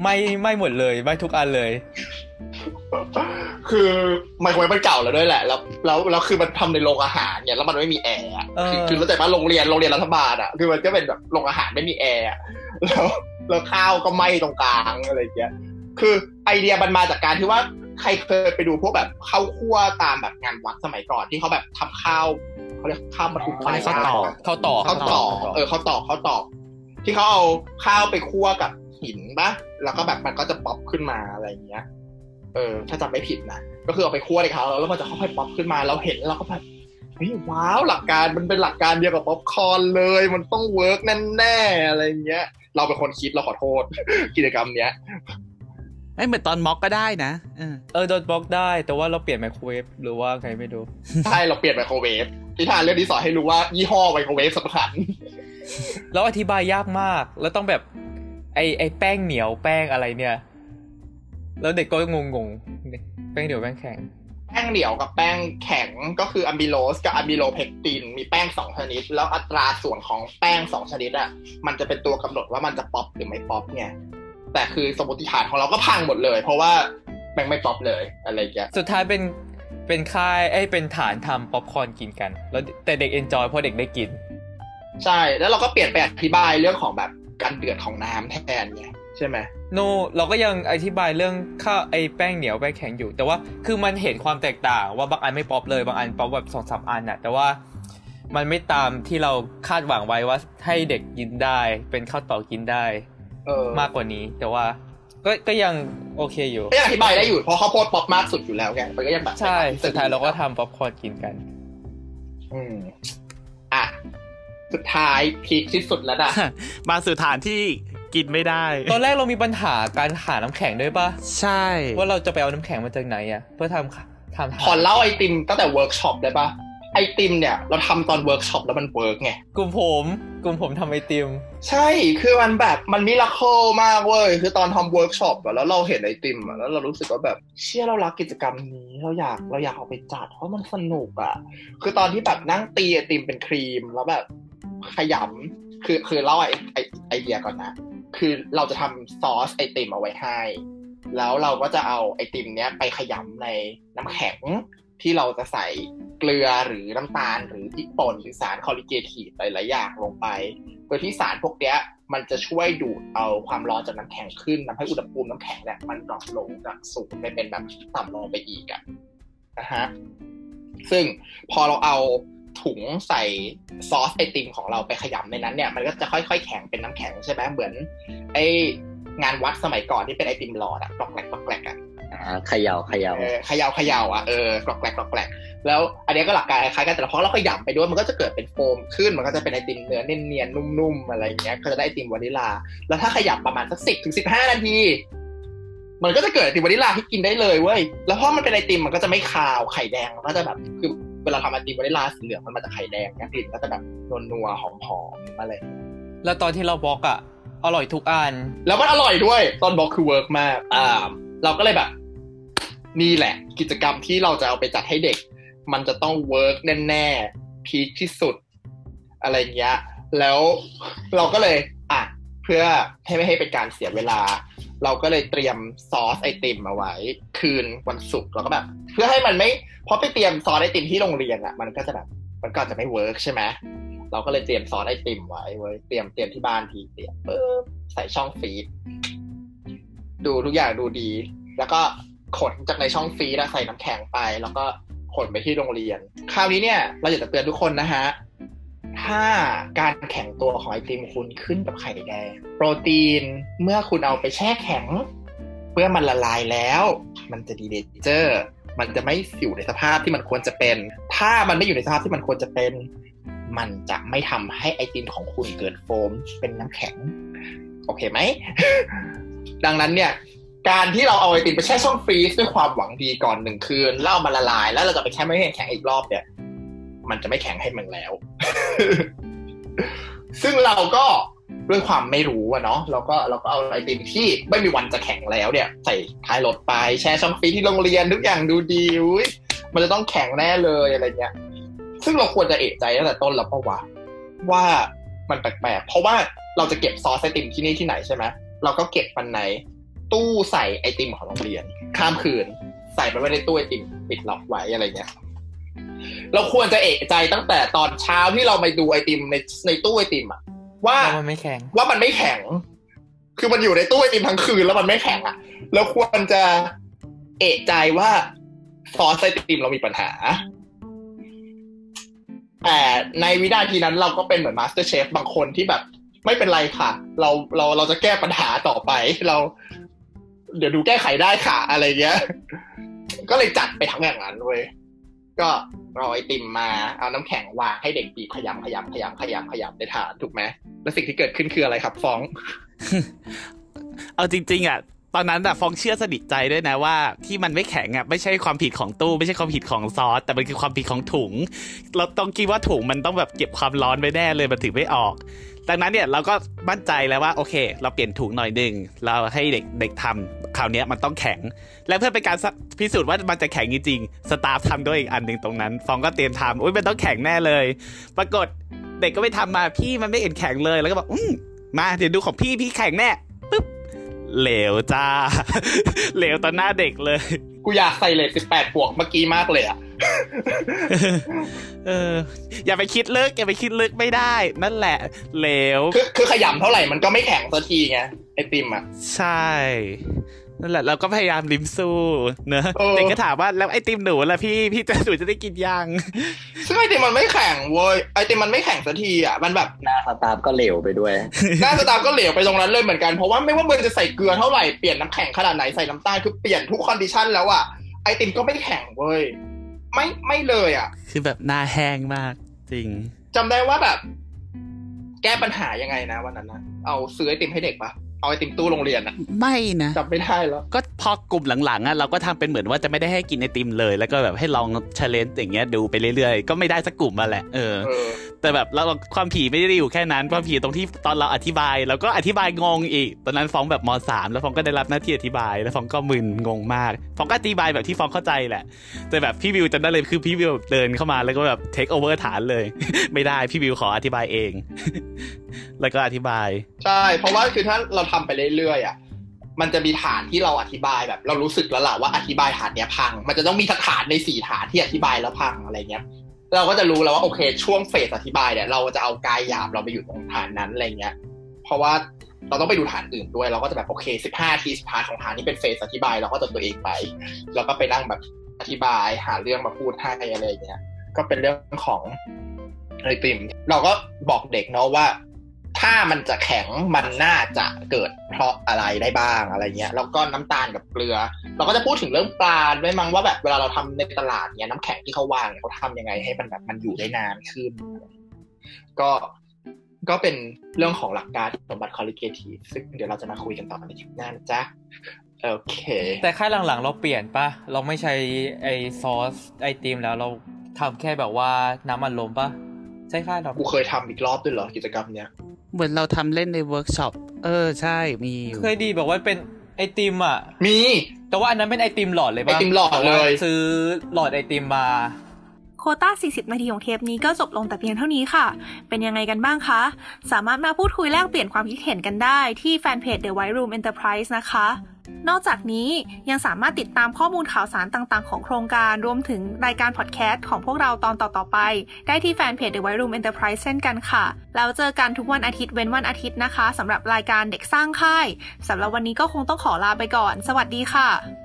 ไหม้ไหม้หมดเลยไหม้ทุกอันเลย คือไมโครเวฟมันเก่าแล้วด้วยแหละ แล้วแล้วแล้วคือมันทำในโรงอาหารเนี่ยแล้วมันไม่มีแอร์อะเออคือคือเข้าใจว่าโรงเรียนโรงเรียนรัฐบาลอะคือมันก็เป็นแบบโรงอาหารไม่มีแอร์อะแล้วแล้วข้าวก็ไหม้ตรงกลางอะไรอย่างเงี้ยคือไอเดียมันมาจากการที่ว่า ใครเคยไปดูพวกแบบข้าวคั่วตามแบบงานวัดสมัยก่อนที่เขาแบบทำข้าวเขาเรียกข้าวมาทุกไฟเขาเรียกข้าวตอกข้าวตอกข้าวตอกเออข้าวตอกข้าวตอกที่เขาเอาข้าวไปคั่วกับหินปะแล้วก็แบบมันก็จะป๊อปขึ้นมาอะไรอย่างเงี้ย เออ ถ้าจำไม่ผิดนะก็คือเอาไปคั่วในเขาแล้วมันจะค่อยๆป๊อปขึ้นมาเราเห็นเราก็แบบเฮ้ยว้าวหลักการมันเป็นหลักการเดียวกับป๊อปคอร์นเลย มันต้อง workแน่ๆอะไรอย่างเงี้ย เราเป็นคนคิดเราขอโทษกิจกรรมเนี้ย ไม่เหมือนตอน mock ก็ได้นะเออเออตอน mock ได้แต่ว่าเราเปลี่ยนไมโครเวฟหรือว่าไงไม่รู้ใช่เราเปลี่ยนไมโครเวฟนิทานเรื่องนี้สอนให้รู้ว่ายี่ห้อไมโครเวฟสำคัญแล้วอธิบายยากมาก แล้วต้องแบบ ไอไอแป้งเหนียวแป้งอะไรเนี่ย แล้วเด็กก็งงงๆแป้งเหนียวแป้งแข็ง แป้งเหนียวกับแป้งแข็งก็คืออะมิโลสกับอะมิโลเพกตินมีแป้งสองชนิด แล้วอัตราส่วนของแป้งสองชนิดอะมันจะเป็นตัวกำหนดว่ามันจะป๊อปหรือไม่ป๊อปไง แต่คือสมมติฐานของเราก็พังหมดเลย เพราะว่าแป้งไม่ป๊อปเลยอะไรอย่างเงี้ยสุดท้ายเป็นเป็นค่ายไอยเป็นฐานทำป๊อปคอร์นกินกัน แล้วแต่เด็ก enjoy เพราะเด็กได้กิน ใช่แล้วเราก็เปลี่ยนไปอธิบายเรื่องของแบบการเดือดของน้ำแทนไงใช่ไหม no เราก็ยังอธิบายเรื่องข้าวไอแป้งเหนียวแป้งแข็งอยู่ แต่ว่าคือมันเห็นความแตกต่างว่าบางอันไม่ป๊อปเลยบางอันป๊อปแบบสองสามอันน่ะ แต่ว่ามันไม่ตามที่เราคาดหวังไว้ว่าให้เด็กกินได้ เป็นข้าวตอกกินได้เออ มากกว่านี้ แต่ว่า ก็ก็ยังโอเคอยู่ก็ยังอธิบายได้อยู่เพราะข้าวโพดป๊อปมากสุดอยู่แล้วไงมันก็ยังแบบใช่สุดท้ายเราก็ทำป๊อปคอร์นกินกัน อืมอะสุดท้าย peak ที่สุดแล้วอะมาสู่ฐานที่กินไม่ได้ ตอนแรกเรามีปัญหาการหาน้ำแข็งด้วยปะใช่ ว่าเราจะไปเอาน้ำแข็งมาจากไหนอะเพื่อทำทำขอเล่าไอติมตั้งแต่ work shop ได้ปะไอติมเนี่ย เราทำตอนเวิร์กช็อปแล้วมัน work ไงกลุ่มผม กลุ่มผมทำไอติม ใช่คือมันแบบมัน miracle มากเว้ยคือตอนทำเวิร์กช็อปแล้วเราเห็นไอติมแล้วเรารู้สึกว่าแบบเชื่อเรารักกิจกรรมนี้เราอยากเราอยากเอาไปจัดเพราะมันสนุกอะ คือตอนที่แบบนั่งตีไอติมเป็นครีมแล้วแบบขยำคือคือเล่าไอไอไอเดียก่อนนะ คือเราจะทำซอสไอติมเอาไว้ให้ แล้วเราก็จะเอาไอติมเนี้ยไปขยำในน้ำแข็ง ที่เราจะใส่เกลือหรือน้ำตาลหรือพริกป่นหรือสาร colligative หลายๆอย่างลงไปโดยที่สารพวกเนี้ยมันจะช่วยดูดเอาความร้อนจากน้ำแข็งขึ้นทำให้อุณหภูมิน้ำแข็งเนี่ยมัน drop ลงจากสูงไปเป็นแบบต่ำลงไปอีกอะนะฮะซึ่งพอเราเอาถุงใส่ซอสไอติมของเราไปขยำในนั้นเนี่ยมันก็จะค่อยๆ แข็งเป็นน้ำแข็งใช่ไหมเหมือนไองานวัดสมัยก่อนที่เป็นไอติมหลอดอะกรอกแกรกกรอกแกรกอะ เขย่าเขย่าเออเขยาวขยาวอะเออกรอกแกรกกรอกแกรกแล้วอันเนี้ยก็หลักการคล้ายๆกันแต่พอเราขยำไปด้วยมันก็จะเกิดเป็นโฟมขึ้นมันก็จะเป็นไอติมเนื้อเนียนๆนุ่มๆอะไรอย่างเงี้ยก็จะได้ไอติมวานิลา แล้วถ้าขยำประมาณสักสิบถึงสิบห้านาทีมันก็จะเกิดไอติมวานิลาที่กินได้เลยเว้ยแล้วเพราะมันเป็นไอติมมันก็จะไม่คาวไข่แดงมันก็จะแบบคือเวลาทำไอติมวานิลาสีเหลืองมันมาจากไข่แดงเนี่ยกลิ่นก็จะแบบนัวๆหอมๆอะไรอย่างเงี้ยแล้วตอนที่เราบล็อกอะอร่อยทุกอัน แล้วมันอร่อยด้วย ตอน mock คือ work มากอ่าเราก็เลยแบบ นี่แหละ กิจกรรมที่เราจะเอาไปจัดให้เด็ก มันจะต้อง work แน่ๆ peak ที่สุด อะไรเงี้ย แล้วเราก็เลยอะเพื่อให้ไม่ให้เป็นการเสียเวลา เราก็เลยเตรียมซอสไอติมมาไว้ คืนวันศุกร์แล้วก็แบบเพื่อให้มันไม่เพราะไปเตรียมซอสไอติมที่โรงเรียนอะมันก็จะแบบมันก็จะไม่ work ใช่ไหมเราก็เลยเตรียมซอสไอติมไว้เว้ยเตรียมเตรียมที่บ้านทีเตรียมปึ๊บใส่ช่องฟีดดูทุกอย่างดูดี แล้วก็ ขนจากในช่องฟีดอะใส่น้ำแข็งไป แล้วก็ขนไปที่โรงเรียน คราวนี้เนี่ย เราอยากจะเตือนทุกคนนะฮะถ้าการแข็งตัวของไอติมคุณขึ้นกับไข่แดง โปรตีนเมื่อคุณเอาไปแช่แข็ง เมื่อมันละลายแล้ว มันจะดีเนเจอร์มันจะไม่อยู่ในสภาพที่มันควรจะเป็น ถ้ามันไม่อยู่ในสภาพที่มันควรจะเป็น มันจะไม่ทำให้ไอติมของคุณเกิดโฟมเป็นน้ำแข็ง โอเคไหม ดังนั้นเนี่ย การที่เราเอาไอติมไปแช่ช่องฟรีซด้วยความหวังดีก่อนหนึ่งคืนแล้วเอามาละลาย แล้วเราจะไปแช่ไม่ให้แข็งอีกรอบเนี่ย มันจะไม่แข็งให้มันแล้ว ซึ่งเราก็ด้วยความไม่รู้อะเนาะเราก็เราก็เอาไอติมที่ไม่มีวันจะแข็งแล้วเนี่ย ใส่ท้ายรถไปแช่ช่องฟรีซที่โรงเรียนทุกอย่างดูดีอุ๊ยมันจะต้องแข็งแน่เลยอะไรเงี้ย ซึ่งเราควรจะเอะใจตั้งแต่ต้นแล้วปะวะว่ามันแปลกๆเพราะว่าเราจะเก็บซอสไอติมที่นี่ที่ไหนใช่ไหมเราก็เก็บมันใน ตู้ใส่ไอติมของโรงเรียน ข้ามคืน ใส่ไปไว้ในตู้ไอติมปิดล็อกไว้อะไรเงี้ยเราควรจะเอะใจตั้งแต่ตอนเช้าที่เราไปดูไอติมในในตู้ไอติมอะว่าแล้วมันไม่แข็งว่ามันไม่แข็ง คือมันอยู่ในตู้ไอติมทั้งคืนแล้วมันไม่แข็งอะเราควรจะเอะใจว่าซอสไอติมเรามีปัญหาแต่ในวินาทีนั้นเราก็เป็นเหมือน MasterChef บางคนที่แบบ ไม่เป็นไรค่ะ เราเราเราจะแก้ปัญหาต่อไป เรา เดี๋ยวดูแก้ไขได้ค่ะ อะไรเงี้ย ก็เลยจัดไปทั้งอย่างนั้นเว้ยก็รอไอติมมาเอาน้ำแข็งวางให้เด็กบีบขยำขยำขยำขยำขยำในถาดถูกไหมแล้วสิ่งที่เกิดขึ้นคืออะไรครับฟอง เอาจริง ๆอะตอนนั้นอะฟองเชื่อสนิทใจด้วยนะว่า ที่มันไม่แข็งอะไม่ใช่ความผิดของตู้ไม่ใช่ความผิดของซอสแต่มันคือความผิดของถุง เราต้องคิดว่าถุงมันต้องแบบเก็บความร้อนไว้แน่เลยมันถึงไม่ออก ดังนั้นเนี่ยเราก็มั่นใจแล้วว่าโอเค เราเปลี่ยนถุงหน่อยหนึ่งเราให้เด็กเด็กทำคราวนี้มันต้องแข็ง และเพื่อเป็นการพิสูจน์ว่ามันจะแข็งจริงๆสตาฟทำด้วยอีกอันหนึ่งตรงนั้น ฟองก็เตรียมทำอุ้ยมันต้องแข็งแน่เลย ปรากฏเด็กก็ไปทำมาพี่มันไม่เห็นแข็งเลยแล้วก็บอกอืมมาเดี๋ยวดูของพี่พี่แข็งแน่ เหลวจ้า เหลวต่อหน้าเด็กเลย กูอยากใส่เลทสิบแปดบวกเมื่อกี้มากเลยอะเออ อย่าไปคิดลึกอย่าไปคิดลึกไม่ได้ นั่นแหละ เหลว คือคือขยำเท่าไหร่มันก็ไม่แข็งสักทีไงไอติมอะใช่ นั่นแหละเราก็พยายามดิ้นสู้เนอะเออเด็กก็ถามว่าแล้วไอติมหนูล่ะพี่พี่จะหนูจะได้กินยังซึ่งไอติมมันไม่แข็งเว้ยไอติมมันไม่แข็งสักทีอะมันแบบหน้า staff ก็เหลวไปด้วยหน้า staff ก็เหลวไปตรงนั้นเลยเหมือนกันเพราะว่าไม่ว่ามึงจะใส่เกลือเท่าไหร่เปลี่ยนน้ำแข็งขนาดไหนใส่น้ำตาลคือเปลี่ยนทุก condition แล้วอะไอติมก็ไม่แข็งเว้ยไม่ไม่เลยอะคือแบบหน้าแห้งมากจริงจำได้ว่าแบบ แก้ปัญหายังไงนะวันนั้นนะเอาซื้อไอติมให้เด็กปะ เอาไอติมตู้โรงเรียนอะไม่นะจำไม่ได้แล้วก็พอกลุ่มหลังๆอะเราก็ทำเป็นเหมือนว่าจะไม่ได้ให้กินไอติมเลย แล้วก็แบบให้ลองเชลเลนอย่างเงี้ยดูไปเรื่อยๆ ก็ไม่ได้สักกลุ่มมาแหละเออเออ แต่แบบเราความผีไม่ได้อยู่แค่นั้น ความผีตรงที่ตอนเราอธิบายเราก็อธิบายงงอีก ตอนนั้นฟ้องแบบมสามแล้วฟ้องก็ได้รับหน้าที่อธิบาย แล้วฟ้องก็มึนงงมากฟ้องก็อธิบายแบบที่ฟ้องเข้าใจแหละ แต่แบบพี่วิวจำได้เลยคือพี่วิวเดินเข้ามาแล้วก็แบบเทคโอเวอร์ฐานเลย ไม่ได้พี่วิวขออธิบายเอง แล้วก็อธิบาย ใช่ เพราะว่าคือถ้าเราททำไปเรื่อยๆอะมันจะมีฐานที่เราอธิบายแบบ เรารู้สึกแล้วล่ะว่าอธิบายฐานเนี้ยพัง มันจะต้องมีสักฐานในสี่ฐานที่อธิบายแล้วพังอะไรเงี้ย เราก็จะรู้แล้วว่าโอเค ช่วงเฟสอธิบายเนี่ยเราจะเอากายหยาบเราไปอยู่ตรงฐานนั้นอะไรเงี้ย เพราะว่าเราต้องไปดูฐานอื่นด้วย เราก็จะแบบโอเคสิบห้าทีสุดท้าของฐานนี้เป็นเฟสอธิบายเราก็จะตัวเองไป แล้วก็ไปนั่งแบบอธิบายหาเรื่องมาพูดให้อะไรเงี้ย ก็เป็นเรื่องของไอติมเราก็บอกเด็กเนาะว่า ถ้ามันจะแข็งมันน่าจะเกิดเพราะอะไรได้บ้างอะไรเงี้ยแล้วก็น้ำตาลกับเกลือ เราก็จะพูดถึงเรื่องปลาด้วยมั้งว่าแบบเวลาเราทำในตลาดเนี้ยน้ำแข็งที่เขาวางเนี่ยเขาทำยังไงให้มันแบบมันอยู่ได้นานขึ้น ก็ก็เป็นเรื่องของหลักการสมบัติคอลลิเกทีฟซึ่งเดี๋ยวเราจะมาคุยกันต่อในคลิปหน้านะจ๊ะโอเค แต่ค่ายหลังๆ เราเปลี่ยนปะเราไม่ใช้ไอซอสไอติมแล้วเราทำแค่แบบว่าน้ำมันลมปะใช่ค่ายเรากูเคยทำอีกรอบด้วยเหรอกิจกรรมเนี้ย เหมือนเราทำเล่นในเวิร์กช็อป เออใช่มีอยู่เคยดีแบบว่าเป็นไอติมอะ มี แต่ว่าอันนั้นเป็นไอติมหลอดเลยปะไอติมหลอดเลย ซื้อหลอดไอติมมาโควต้า 40 นาทีของเทปนี้ก็จบลงแต่เพียงเท่านี้ค่ะ เป็นยังไงกันบ้างคะ สามารถมาพูดคุยแลกเปลี่ยนความคิดเห็นกันได้ที่แฟนเพจ The White Room Enterprise นะคะ นอกจากนี้ยังสามารถติดตามข้อมูลข่าวสารต่างๆ ของโครงการรวมถึงรายการพอดแคสต์ของพวกเราตอนต่อๆไป ได้ที่แฟนเพจ The White Room Enterprise เช่นกันค่ะ แล้วเจอกันทุกวันอาทิตย์เว้นวันอาทิตย์นะคะสำหรับรายการเด็กสร้างค่ายสำหรับวันนี้ก็คงต้องขอลาไปก่อน สวัสดีค่ะ